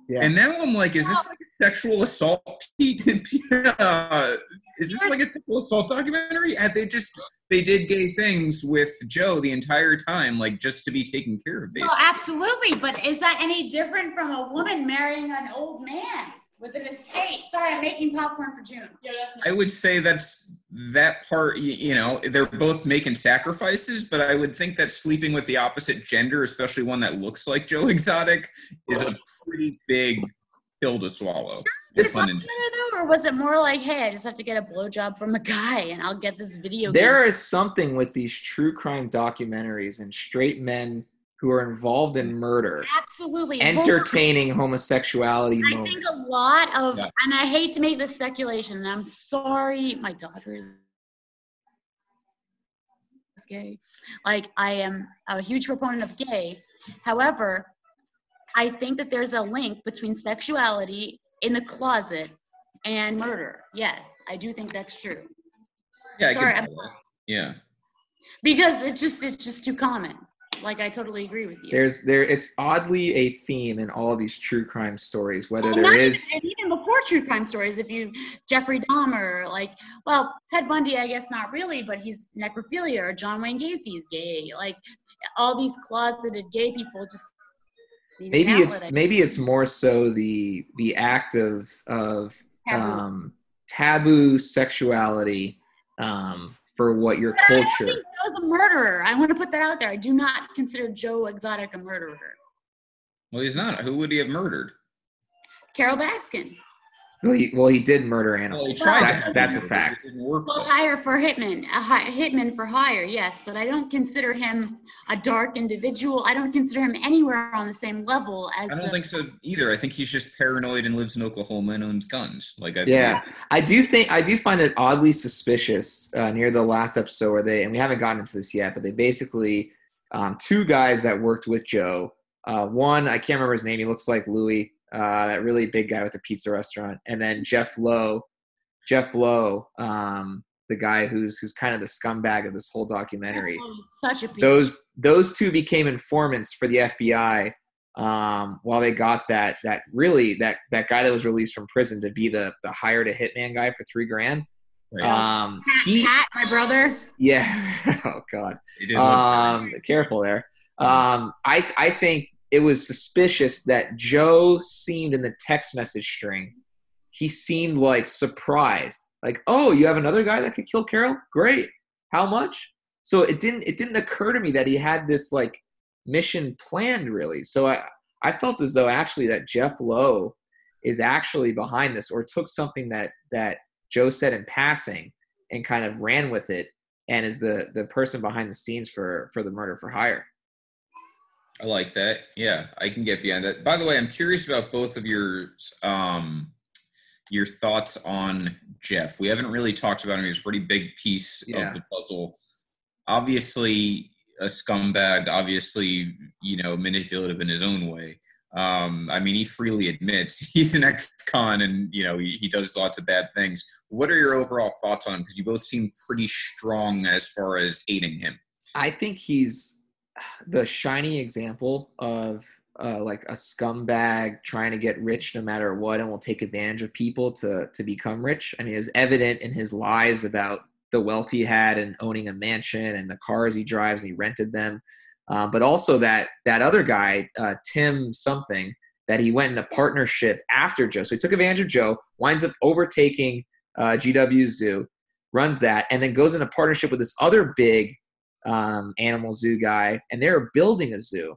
Yeah. And now I'm like, is this like a sexual assault uh, is this like a sexual assault documentary? And they just they did gay things with Joe the entire time, like just to be taken care of. Basically. Well, absolutely. But is that any different from a woman marrying an old man with an estate? Sorry, I'm making popcorn for June. Yeah, that's I would say that's that part. You know, they're both making sacrifices, but I would think that sleeping with the opposite gender, especially one that looks like Joe Exotic, is a pretty big pill to swallow. This- Pun intended. Or was it more like, hey, I just have to get a blowjob from a guy and I'll get this video? There game? is something with these true crime documentaries and straight men who are involved in murder absolutely entertaining homosexuality I think a lot of, Yeah. and I hate to make this speculation, and I'm sorry, my daughter is gay. Like, I am a huge proponent of gay. However, I think that there's a link between sexuality in the closet and murder. Yes, I do think that's true. Yeah, Sorry, I'm- buy that. Yeah. Because it's just it's just too common. Like I totally agree with you. There's there it's oddly a theme in all these true crime stories, whether And there not is even, and even before true crime stories, if you Jeffrey Dahmer, like, well, Ted Bundy, I guess not really, but he's necrophilia, or John Wayne Gacy is gay. Like, all these closeted gay people just need an maybe it's maybe it's more so the the act of of Taboo. um, taboo sexuality um, for what your But I don't culture. think Joe's a murderer. I want to put that out there. I do not consider Joe Exotic a murderer. Well, he's not. Who would he have murdered? Carole Baskin. Well, he, well, he did murder Well, animals. he tried. that's that's a but it fact. didn't work. Well, though. hire for hitman, a hi- hitman for hire, yes, but I don't consider him a dark individual. I don't consider him anywhere on the same level as. I don't the- think so either. I think he's just paranoid and lives in Oklahoma and owns guns. Like I Yeah, I do think I do find it oddly suspicious uh, near the last episode where they and we haven't gotten into this yet, but they basically um, two guys that worked with Joe. Uh, one I can't remember his name. He looks like Louis, uh, that really big guy with the pizza restaurant, and then Jeff Lowe. Jeff Lowe, um, the guy who's who's kind of the scumbag of this whole documentary. Oh, such a. Those those two became informants for the FBI um, while they got that that really that that guy that was released from prison to be the the hired a hitman guy for three grand. Right. Um, Pat, he Pat, my brother. yeah. oh God. He did look Um, careful there. Um, I I think it was suspicious that Joe seemed in the text message string. He seemed like surprised, like, "Oh, you have another guy that could kill Carole? Great. How much?" So it didn't it didn't occur to me that he had this like mission planned really. So I I felt as though actually that Jeff Lowe is actually behind this or took something that that Joe said in passing and kind of ran with it and is the the person behind the scenes for for the murder for hire. I like that. Yeah, I can get behind that. By the way, I'm curious about both of your um your thoughts on Jeff. We haven't really talked about him. He's a pretty big piece Yeah. of the puzzle. Obviously a scumbag, obviously, you know, manipulative in his own way. Um, I mean, he freely admits he's an ex-con and, you know, he, he does lots of bad things. What are your overall thoughts on him? Because you both seem pretty strong as far as hating him. I think he's the shiny example of uh, like a scumbag trying to get rich no matter what and will take advantage of people to to become rich. I mean, it was evident in his lies about the wealth he had and owning a mansion and the cars he drives and he rented them. Uh, but also that that other guy, uh, Tim something, that he went into partnership after Joe. So he took advantage of Joe, winds up overtaking uh, GW Zoo, runs that, and then goes into partnership with this other big um, animal zoo guy, and they're building a zoo,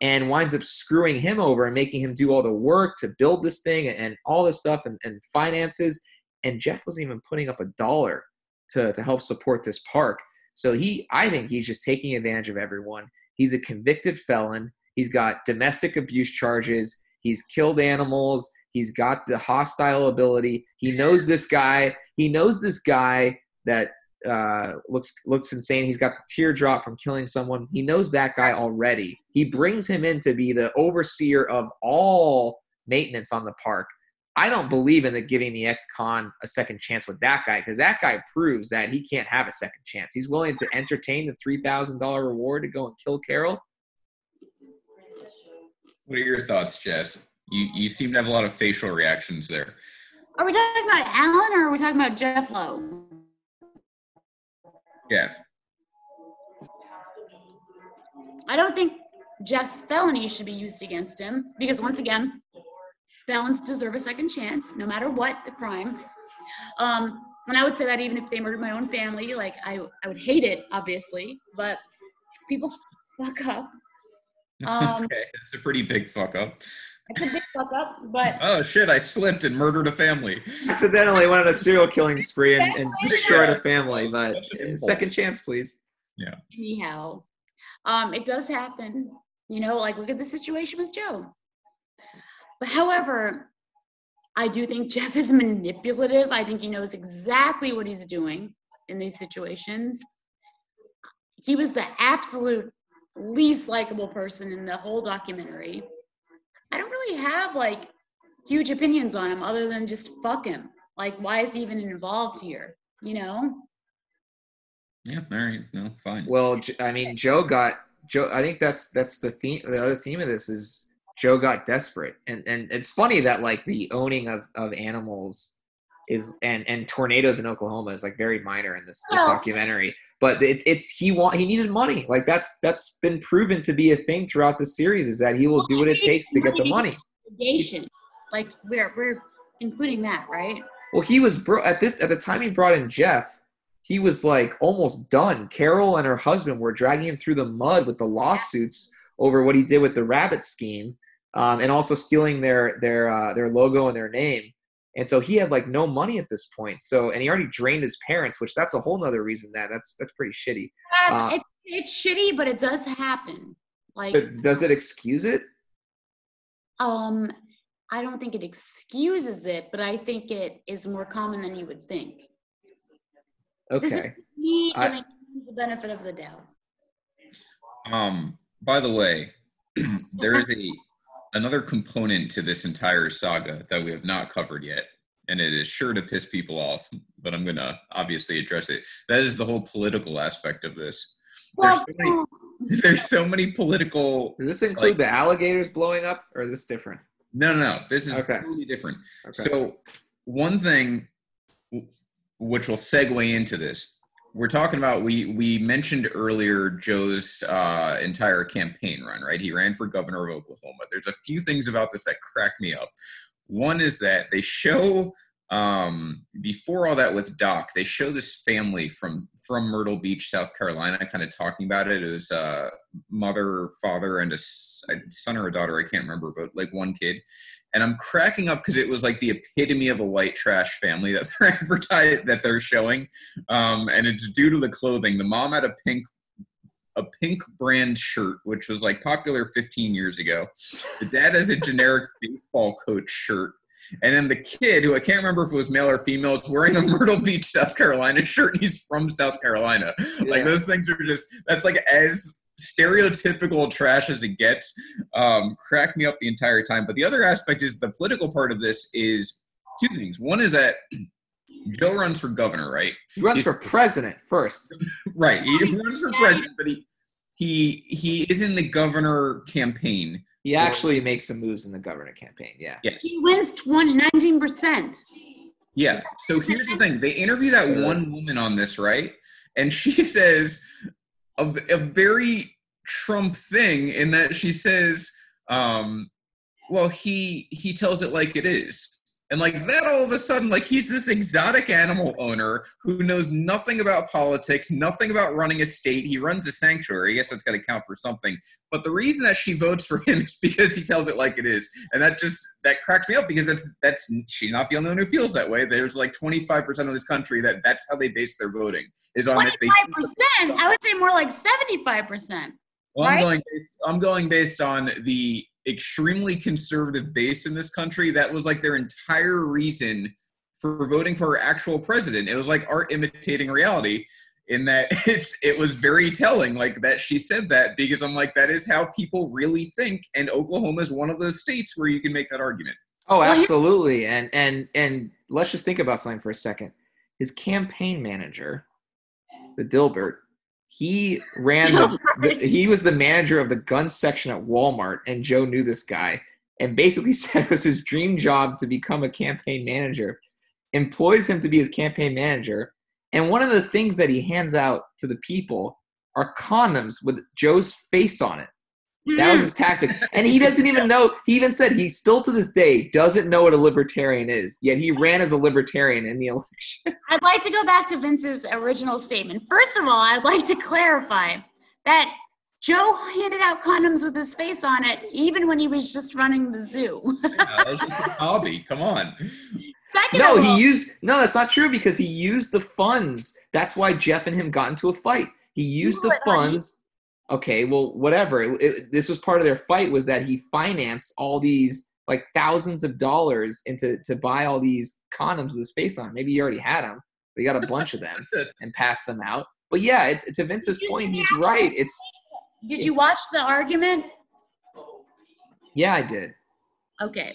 and winds up screwing him over and making him do all the work to build this thing and, all this stuff and, and finances. And Jeff wasn't even putting up a dollar to to help support this park. So he, I think he's just taking advantage of everyone. He's a convicted felon. He's got domestic abuse charges. He's killed animals. He's got the hostile ability. He knows this guy. He knows this guy that uh, looks looks insane. He's got the teardrop from killing someone. He knows that guy already. He brings him in to be the overseer of all maintenance on the park. I don't believe in the giving the ex-con a second chance with that guy because that guy proves that he can't have a second chance. He's willing to entertain the three thousand dollar reward to go and kill Carole. What are your thoughts, Jess? You you seem to have a lot of facial reactions there. Are we talking about Alan or are we talking about Jeff Lowe? Jeff. I don't think Jeff's felony should be used against him because once again, felons deserve a second chance, no matter what the crime. Um, and I would say that even if they murdered my own family, like I, I would hate it, obviously, but people fuck up. Um, okay, that's a pretty big fuck up. It's a big fuck up, but Oh shit! I slipped and murdered a family. Accidentally went on a serial killing spree and, and destroyed a family, but Such second chance, please. Yeah. Anyhow, um, it does happen. You know, like look at the situation with Joe. But however, I do think Jeff is manipulative. I think he knows exactly what he's doing in these situations. He was the absolute least likable person in the whole documentary. I don't really have like huge opinions on him other than just fuck him. Like, why is he even involved here? You know? Yeah, all right, no, fine. Well, I mean, Joe got Joe. I think that's that's the theme. The other theme of this is Joe got desperate, and and it's funny that like the owning of of animals is and and tornadoes in Oklahoma is like very minor in this, this Well- documentary. But it's it's he want he needed money. Like that's that's been proven to be a thing throughout the series is that he will do what it takes to get the money. Litigation. Like, we're, we're including that, right? Well, he was bro at this at the time he brought in Jeff. He was like almost done. Carole and her husband were dragging him through the mud with the lawsuits over what he did with the rabbit scheme, um, and also stealing their their uh, their logo and their name. And so he had like no money at this point. So and he already drained his parents, which that's a whole nother reason that that's that's pretty shitty. That's, Uh, it's, it's shitty, but it does happen. Like, But does it excuse it? um, I don't think it excuses it, but I think it is more common than you would think. This is Okay. me I- giving him the benefit of the doubt. Um, by the way, there is a another component to this entire saga that we have not covered yet, and it is sure to piss people off, but I'm gonna obviously address it. That is the whole political aspect of this. There's so many, there's so many political. Does this include Like- the alligators blowing up, or is this different? No, no, no. This is Okay. totally different. Okay. So, one thing which will segue into this, we're talking about. We we mentioned earlier Joe's uh, entire campaign run, right? He ran for governor of Oklahoma. There's a few things about this that crack me up. One is that they show um, before all that with Doc, they show this family from from Myrtle Beach, South Carolina, kind of talking about it. It was uh, mother, father, and a son or a daughter. I can't remember, but like one kid. And I'm cracking up because it was like the epitome of a white trash family that they're advertising that they're showing, um, and it's due to the clothing. The mom had a pink a pink brand shirt, which was like popular 15 years ago. The dad has a generic baseball coach shirt. And then the kid, who I can't remember if it was male or female, is wearing a Myrtle Beach, South Carolina shirt. And he's from South Carolina. Like those things are just that's like as stereotypical trash as it gets. Um, crack me up the entire time. But the other aspect is the political part of this is two things. One is that Joe runs for governor, right? He runs for president first. Right. He runs for president, but he he he is in the governor campaign. He actually makes some moves in the governor campaign. Yeah. Yes. He wins 20, 19%. Yeah. So here's the thing: they interview that one woman on this, right? And she says a, a very Trump thing in that she says, um, "Well, he he tells it like it is." And like that, all of a sudden, like he's this exotic animal owner who knows nothing about politics, nothing about running a state. He runs a sanctuary. I guess that's got to count for something. But the reason that she votes for him is because he tells it like it is, and that just that cracks me up because that's that's she's not the only one who feels that way. There's like 25 percent of this country that that's how they base their voting is on if they. 25%. I would say more like 75%. Well, I'm going. Based, I'm going based on the extremely conservative base in this country. That was like their entire reason for voting for our actual president. It was like art imitating reality. In that it's it was very telling, like that she said that because I'm like that is how people really think, and Oklahoma is one of those states where you can make that argument. Oh, absolutely. And and and let's just think about something for a second. His campaign manager, the Dilbert, he ran the, the he was the manager of the gun section at Walmart, and Joe knew this guy. and basically said it was his dream job to become a campaign manager, employs him to be his campaign manager. And one of the things that he hands out to the people are condoms with Joe's face on it. That was mm. his tactic. And he doesn't even know, he even said he still to this day doesn't know what a libertarian is, yet he ran as a libertarian in the election. I'd like to go back to Vince's original statement. First of all, I'd like to clarify that Joe handed out condoms with his face on it, even when he was just running the zoo. Yeah, that was just a hobby. Come on. Second no, of all, he used, no, that's not true because he used the funds. That's why Jeff and him got into a fight. He used the would, honey. funds. Okay, well, whatever. It, it- this was part of their fight was that he financed all these like thousands of dollars into to buy all these condoms with his face on. Maybe he already had them, but he got a bunch of them and passed them out. But yeah, it's it's to Vince's point. He's right. It's did you watch the argument? yeah, I did. Okay.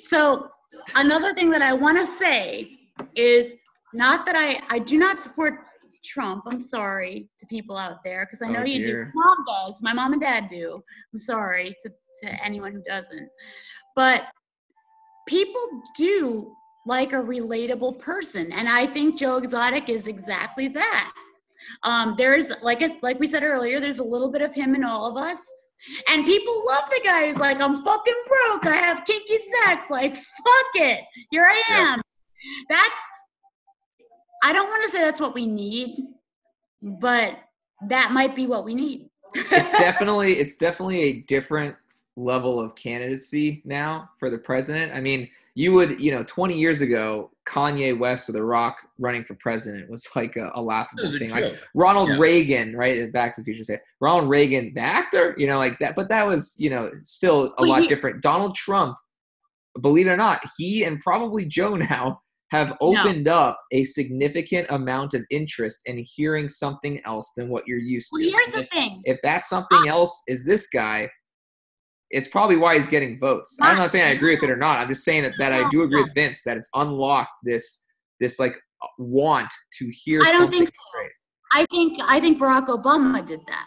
So another thing that I want to say is not that I I do not support Trump. I'm sorry to people out there because I know Oh, you dear. do. Mom does. My mom and dad do. I'm sorry to to anyone who doesn't. But people do like a relatable person, and I think Joe Exotic is exactly that. Um, there's like I, like we said earlier, there's a little bit of him in all of us. And people love the guy who's like, I'm fucking broke. I have kinky sex. Like, fuck it. Here I am. That's, I don't want to say that's what we need, but that might be what we need. it's definitely it's definitely a different level of candidacy now for the president. I mean, you would you know 20 years ago, Kanye West or The Rock running for president was like a, a That laughable was a thing. Like. Ronald Yeah. Reagan, right? Back to the Future say Ronald Reagan, the actor, you know, like that. But that was you know still a Well, lot he- different. Donald Trump, believe it or not, he and probably Joe now have opened up a significant amount of interest in hearing something else than what you're used to. Well, here's And the if- thing. if that's something else is this guy it's probably why he's getting votes i'm not saying i agree with it or not i'm just saying that, that i do agree with vince that it's unlocked this this like uh, want to hear I don't something think so. straight. I think I think Barack Obama did that.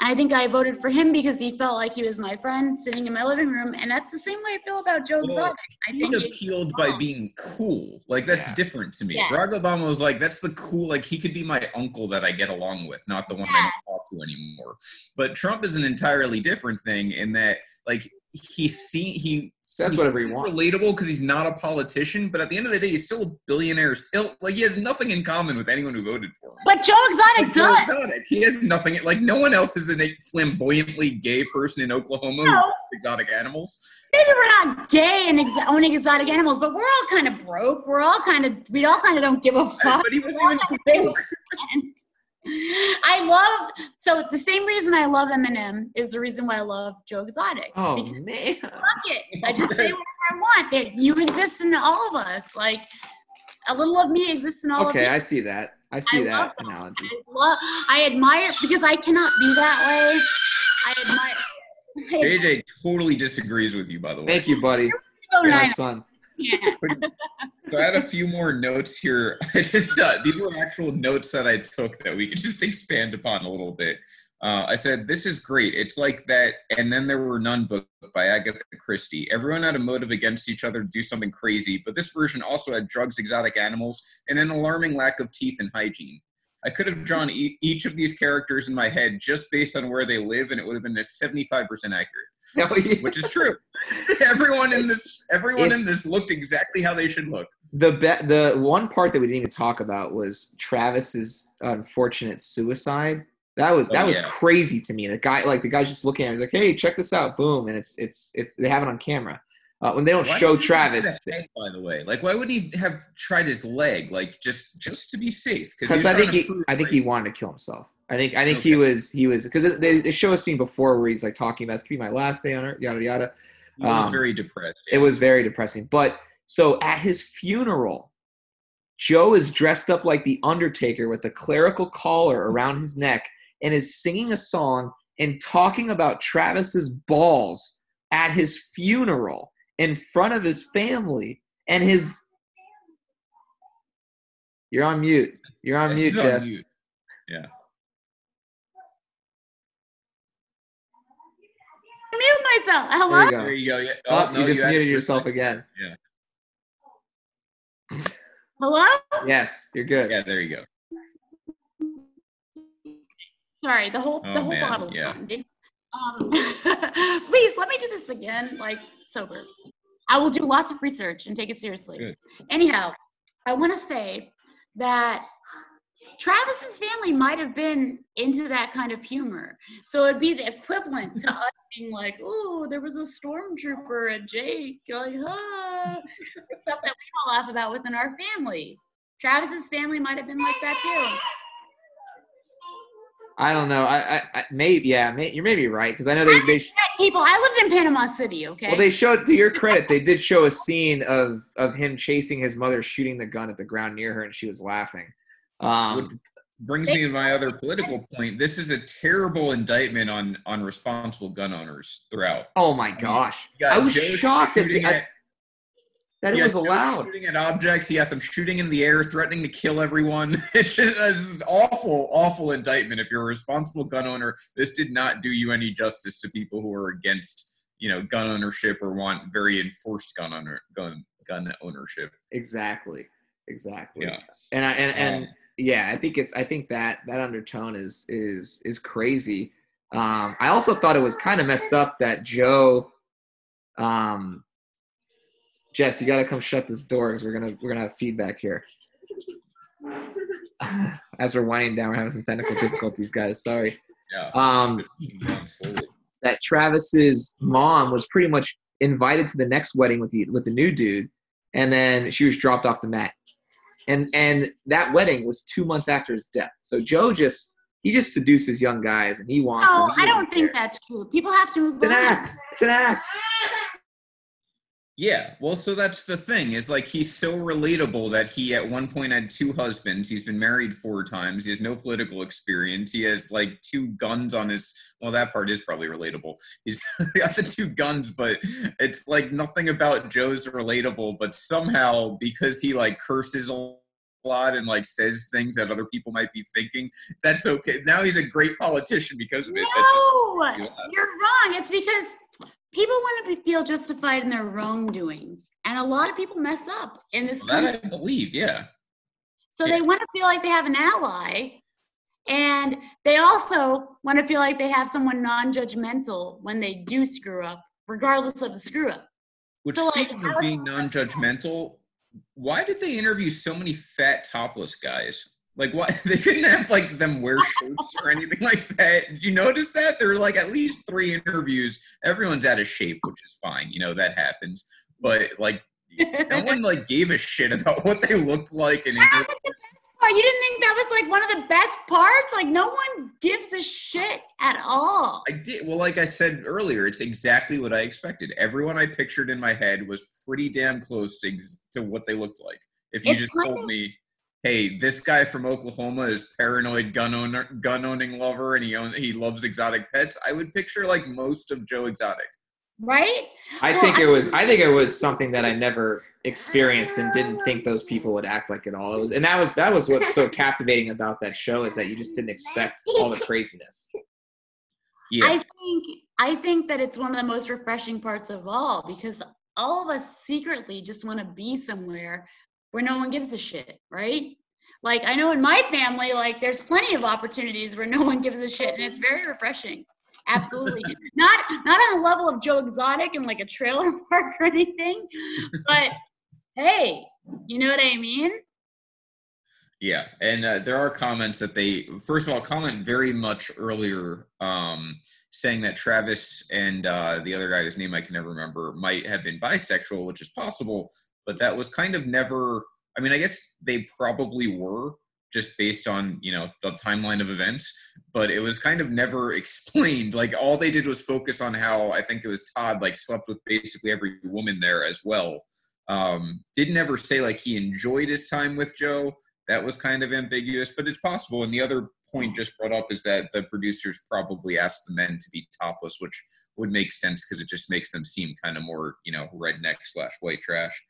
And I think I voted for him because he felt like he was my friend sitting in my living room. And that's the same way I feel about Joe Well, Exotic. I He think he- appealed by being cool. Like that's Yeah. different to me. Yeah. Barack Obama was like, that's the cool. Like he could be my uncle that I get along with, not the one I don't talk to anymore. But Trump is an entirely different thing in that, like he see he says he's whatever he super wants relatable because he's not a politician. But at the end of the day, he's still a billionaire. Still, like he has nothing in common with anyone who voted for him. but Joe Exotic Like Joe does. Exotic, he has nothing. Like no one else is a flamboyantly gay person in Oklahoma who No. loves exotic animals. Maybe we're not gay and ex- owning exotic animals, but we're all kind of broke. We're all kind of, we all kind of don't give a fuck. But he wasn't even broke. And I love so the same reason I love Eminem is the reason why I love Joe Exotic. oh man fuck it, I just say whatever I want. That you exist in all of us. Like a little of me exists in all okay of you. Okay, i see that i see I that that. analogy I love. I admire because I cannot be that way. I admire. I JJ totally disagrees with you, by the way. thank you buddy You're my son Yeah. So I had a few more notes here. I just uh, these were actual notes that I took that we could just expand upon a little bit. Uh, I said this is great. It's like that, and then there were none book by Agatha Christie. Everyone had a motive against each other to do something crazy, but this version also had drugs, exotic animals, and an alarming lack of teeth and hygiene. I could have drawn e- each of these characters in my head just based on where they live, and it would have been a seventy-five percent accurate, Oh, yeah. which is true. everyone in this, everyone in this looked exactly how they should look. the be- the one part that we didn't even talk about was Travis's unfortunate suicide. That was that Oh, was yeah. crazy to me. The guy like the guy's just looking at him, he's like, "Hey, check this out!" Boom, and it's it's it's they have it on camera. Uh, when they don't Why show Travis, head, by the way, like why would he have tried his leg, like just just to be safe? because I think he prove, I think like- he wanted to kill himself. I think I think he was he was because they, they show a scene before where he's like talking about it's gonna be my last day on earth, yada yada. he was um, very depressed. It was very depressing. But so at his funeral, Joe is dressed up like the Undertaker with a clerical collar around his neck and is singing a song and talking about Travis's balls at his funeral in front of his family and his. You're on mute. You're on mute, He's on Jess. mute. Yeah. Mute myself. There Hello? you go. There you go. Yeah. Oh, no, you just had- muted yourself again. Yeah. Hello? Yes, you're good. Yeah, there you go. Sorry, the whole the Oh, whole man, bottle's yeah. gone. Um, please let me do this again, like sober. I will do lots of research and take it seriously. Good. Anyhow, I want to say that Travis's family might have been into that kind of humor. So it'd be the equivalent to us being like, "Oh, there was a stormtrooper at Jake," like, "Ah," stuff that we all laugh about within our family. Travis's family might have been like that too. I don't know. I, I, I maybe yeah. May, you're maybe right because I know they they sh- people, I lived in Panama City, okay? well they showed to your credit they did show a scene of of him chasing his mother shooting the gun at the ground near her and she was laughing. What Um, brings me to my other political point. This is a terrible indictment on on responsible gun owners throughout. oh my gosh, You got I was Joe shocked at, the, I- at- that it was allowed. Shooting at objects, you got them shooting in the air, threatening to kill everyone. It's just, it's just awful, awful indictment. If you're a responsible gun owner, this did not do you any justice to people who are against, you know, gun ownership or want very enforced gun owner gun gun ownership. Exactly, exactly. Yeah. And I and, and Um, yeah, I think it's I think that that undertone is is is crazy. Um, I also thought it was kind of messed up that Joe, um, Jess, you got to come shut this door because we're gonna we're gonna have feedback here. As we're winding down, we're having some technical difficulties, guys. Sorry. Yeah. Um, that Travis's mom was pretty much invited to the next wedding with the with the new dude, and then she was dropped off the mat. And and that wedding was two months after his death. So Joe just he just seduces young guys, and he wants. No, them. He I don't doesn't think care. that's true. People have to move It's an act. It's an act. Yeah, well, so that's the thing is like he's so relatable that he at one point had two husbands. He's been married four times. He has no political experience. He has like two guns on his. Well, that part is probably relatable. He's got the two guns, but it's like nothing about Joe's relatable. But somehow, because he like curses a lot and like says things that other people might be thinking, that's okay. Now he's a great politician because of it. No, just- you're wrong. It's because people want to be, feel justified in their wrongdoings, and a lot of people mess up in this that country. I believe, yeah. So yeah. they want to feel like they have an ally, and they also want to feel like they have someone non-judgmental when they do screw up, regardless of the screw up. Which, So, like, speaking of being non-judgmental, why did they interview so many fat topless guys? Like, what they couldn't have like them wear shirts or anything like that? Did you notice that there were like at least three interviews? Everyone's out of shape, which is fine. You know that happens. But like, no one like gave a shit about what they looked like in That was the best part. You didn't think that was like one of the best parts? Like no one gives a shit at all. I did. Well, like I said earlier, it's exactly what I expected. Everyone I pictured in my head was pretty damn close to, ex- to what they looked like. If you It's just told of- me, hey, this guy from Oklahoma is paranoid gun owner, gun owning lover, and he own, he loves exotic pets, I would picture like most of Joe Exotic. Right? I Well, think I- it was. I think it was something that I never experienced and didn't think those people would act like at all. It was, and that was that was what's so captivating about that show is that you just didn't expect all the craziness. Yeah, I think I think that it's one of the most refreshing parts of all because all of us secretly just want to be somewhere where no one gives a shit, right? Like I know in my family, like there's plenty of opportunities where no one gives a shit, and it's very refreshing. Absolutely, not not on the level of Joe Exotic and like a trailer park or anything, but hey, you know what I mean? Yeah, and uh, there are comments that they first of all comment very much earlier, um, saying that Travis and uh, the other guy whose name I can never remember might have been bisexual, which is possible, but that was kind of never. I mean, I guess they probably were just based on you know the timeline of events, but it was kind of never explained. Like all they did was focus on how I think it was Todd like slept with basically every woman there as well. Um, didn't ever say like he enjoyed his time with Joe that was kind of ambiguous, but it's possible. And the other point just brought up is that the producers probably asked the men to be topless, which would make sense because it just makes them seem kind of more, you know, redneck slash white trash.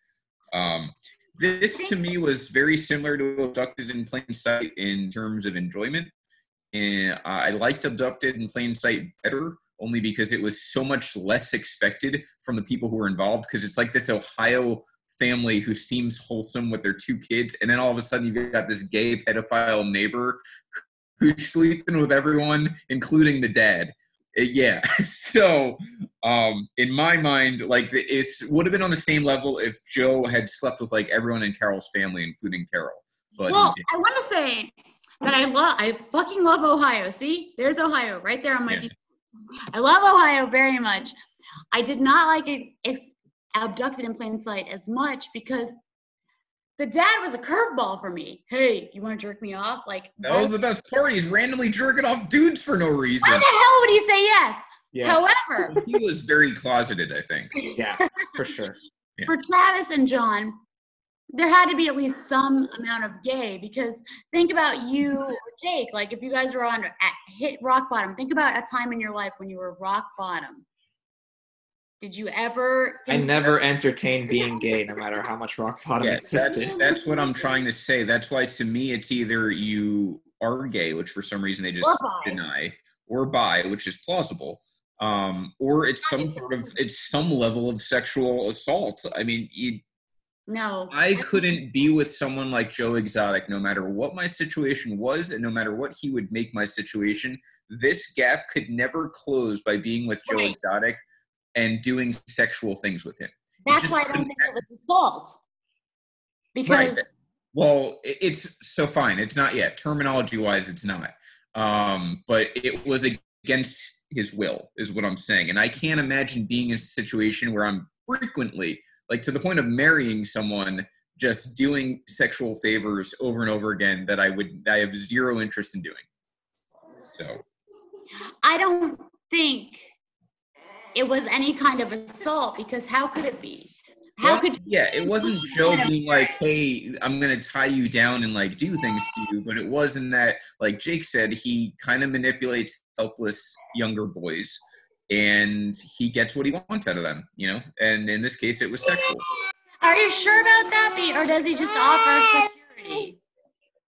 Um, this to me was very similar to Abducted in Plain Sight in terms of enjoyment. And I liked Abducted in Plain Sight better, only because it was so much less expected from the people who were involved. Because it's like this Ohio family who seems wholesome with their two kids, and then all of a sudden you've got this gay pedophile neighbor who's sleeping with everyone, including the dad. Uh, Yeah. So, um, in my mind, like it would have been on the same level if Joe had slept with like everyone in Carole's family, including Carole. But well, I want to say that I love, I fucking love Ohio. See, there's Ohio right there on my Yeah. TV. I love Ohio very much. I did not like it ex- abducted in plain sight as much because the dad was a curveball for me. Hey, you want to jerk me off? Like, That was the best part. He's randomly jerking off dudes for no reason. why the hell would he say yes? Yes. However, he was very closeted, I think. yeah, for sure. Yeah. for Travis and John, there had to be at least some amount of gay because think about you or Jake. Like if you guys were on at hit rock bottom, think about a time in your life when you were rock bottom. Did you ever? I never entertained being gay, no matter how much rock bottom Yes, existed. that's, that's what I'm trying to say. That's why to me it's either you are gay, which for some reason they just Or deny, or bi, which is plausible, um, or it's some sort of it's some level of sexual assault. I mean, you, No. I couldn't be with someone like Joe Exotic, no matter what my situation was, and no matter what he would make my situation. This gap could never close by being with Joe Right. Exotic and doing sexual things with him. That's why I don't think it was assault. Because Right. Well, it's so fine. It's not yet. Terminology wise, it's not. Um, but it was against his will, is what I'm saying. And I can't imagine being in a situation where I'm frequently, like to the point of marrying someone, just doing sexual favors over and over again that I would, I have zero interest in doing. So, I don't think it was any kind of assault because how could it be? How Well, could yeah, it wasn't Joe being like, "Hey, I'm gonna tie you down and like do things to you," but it was in that, like Jake said, he kind of manipulates helpless younger boys, and he gets what he wants out of them, you know. And in this case, it was sexual. Are you sure about that, Be- or does he just offer security?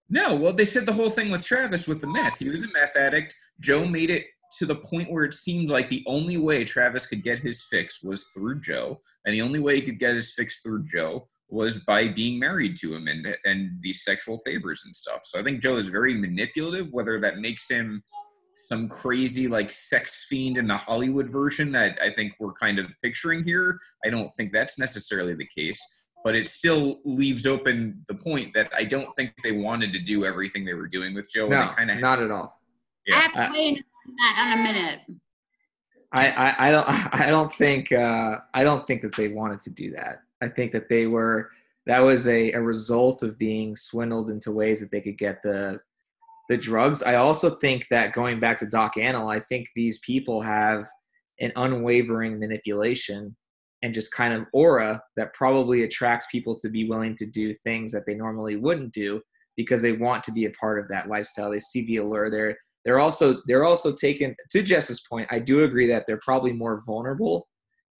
No, well, they said the whole thing with Travis with the meth. He was a meth addict. Joe made it to the point where it seemed like the only way Travis could get his fix was through Joe, and the only way he could get his fix through Joe was by being married to him and and these sexual favors and stuff. So I think Joe is very manipulative. Whether that makes him some crazy like sex fiend in the Hollywood version that I think we're kind of picturing here, I don't think that's necessarily the case. But it still leaves open the point that I don't think they wanted to do everything they were doing with Joe. and No, they kind of not at all. Yeah. I have to weigh in in a minute. I, I, I don't I don't think uh, I don't think that they wanted to do that. I think that they were that was a, a result of being swindled into ways that they could get the the drugs. I also think that going back to Doc Antle, I think these people have an unwavering manipulation and just kind of aura that probably attracts people to be willing to do things that they normally wouldn't do because they want to be a part of that lifestyle. They see the allure. They're they're also they're also taken to Jess's point. I do agree that they're probably more vulnerable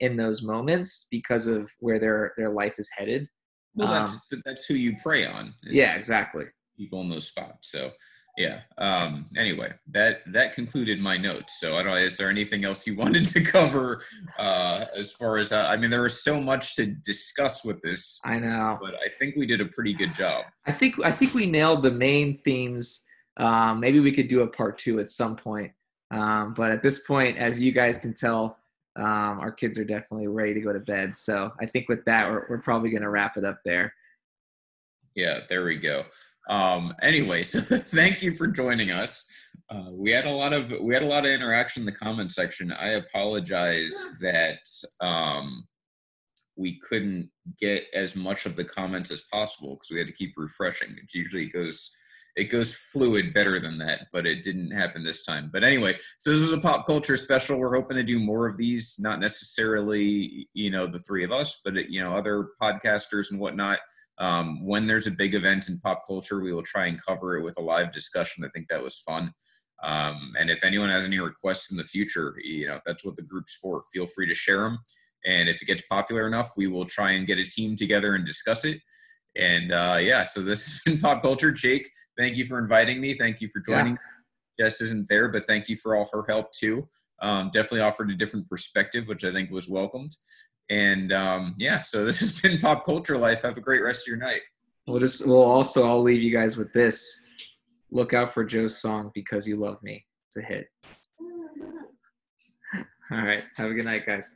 in those moments because of where their their life is headed. Well, Um, that's that's who you prey on. Yeah, exactly. people in those spots. So, yeah. Um, anyway, that that concluded my notes. So, I don't. Is there anything else you wanted to cover uh, as far as uh, I mean, there was so much to discuss with this, I know. but I think we did a pretty good job. I think I think we nailed the main themes. Um, maybe we could do a part two at some point. Um, but at this point, as you guys can tell, um, our kids are definitely ready to go to bed. So I think with that, we're, we're probably going to wrap it up there. Yeah, there we go. Um, anyway, so thank you for joining us. Uh, we had a lot of we had a lot of interaction in the comment section. I apologize that um, we couldn't get as much of the comments as possible because we had to keep refreshing. It usually goes it goes fluid better than that, but it didn't happen this time. But anyway, so this was a pop culture special. We're hoping to do more of these, not necessarily you know the three of us, but you know other podcasters and whatnot. Um, when there's a big event in pop culture, we will try and cover it with a live discussion. I think that was fun. Um, and if anyone has any requests in the future, you know that's what the group's for. Feel free to share them. And if it gets popular enough, we will try and get a team together and discuss it. And uh, yeah, so this has been pop culture. Jake, thank you for inviting me. Thank you for joining. Jess isn't there, but thank you for all her help too. Um, definitely offered a different perspective, which I think was welcomed. And um, yeah, so this has been Pop Culture Life. Have a great rest of your night. We'll just we'll also I'll leave you guys with this. Look out for Joe's song because you love me. It's a hit. All right. Have a good night, guys.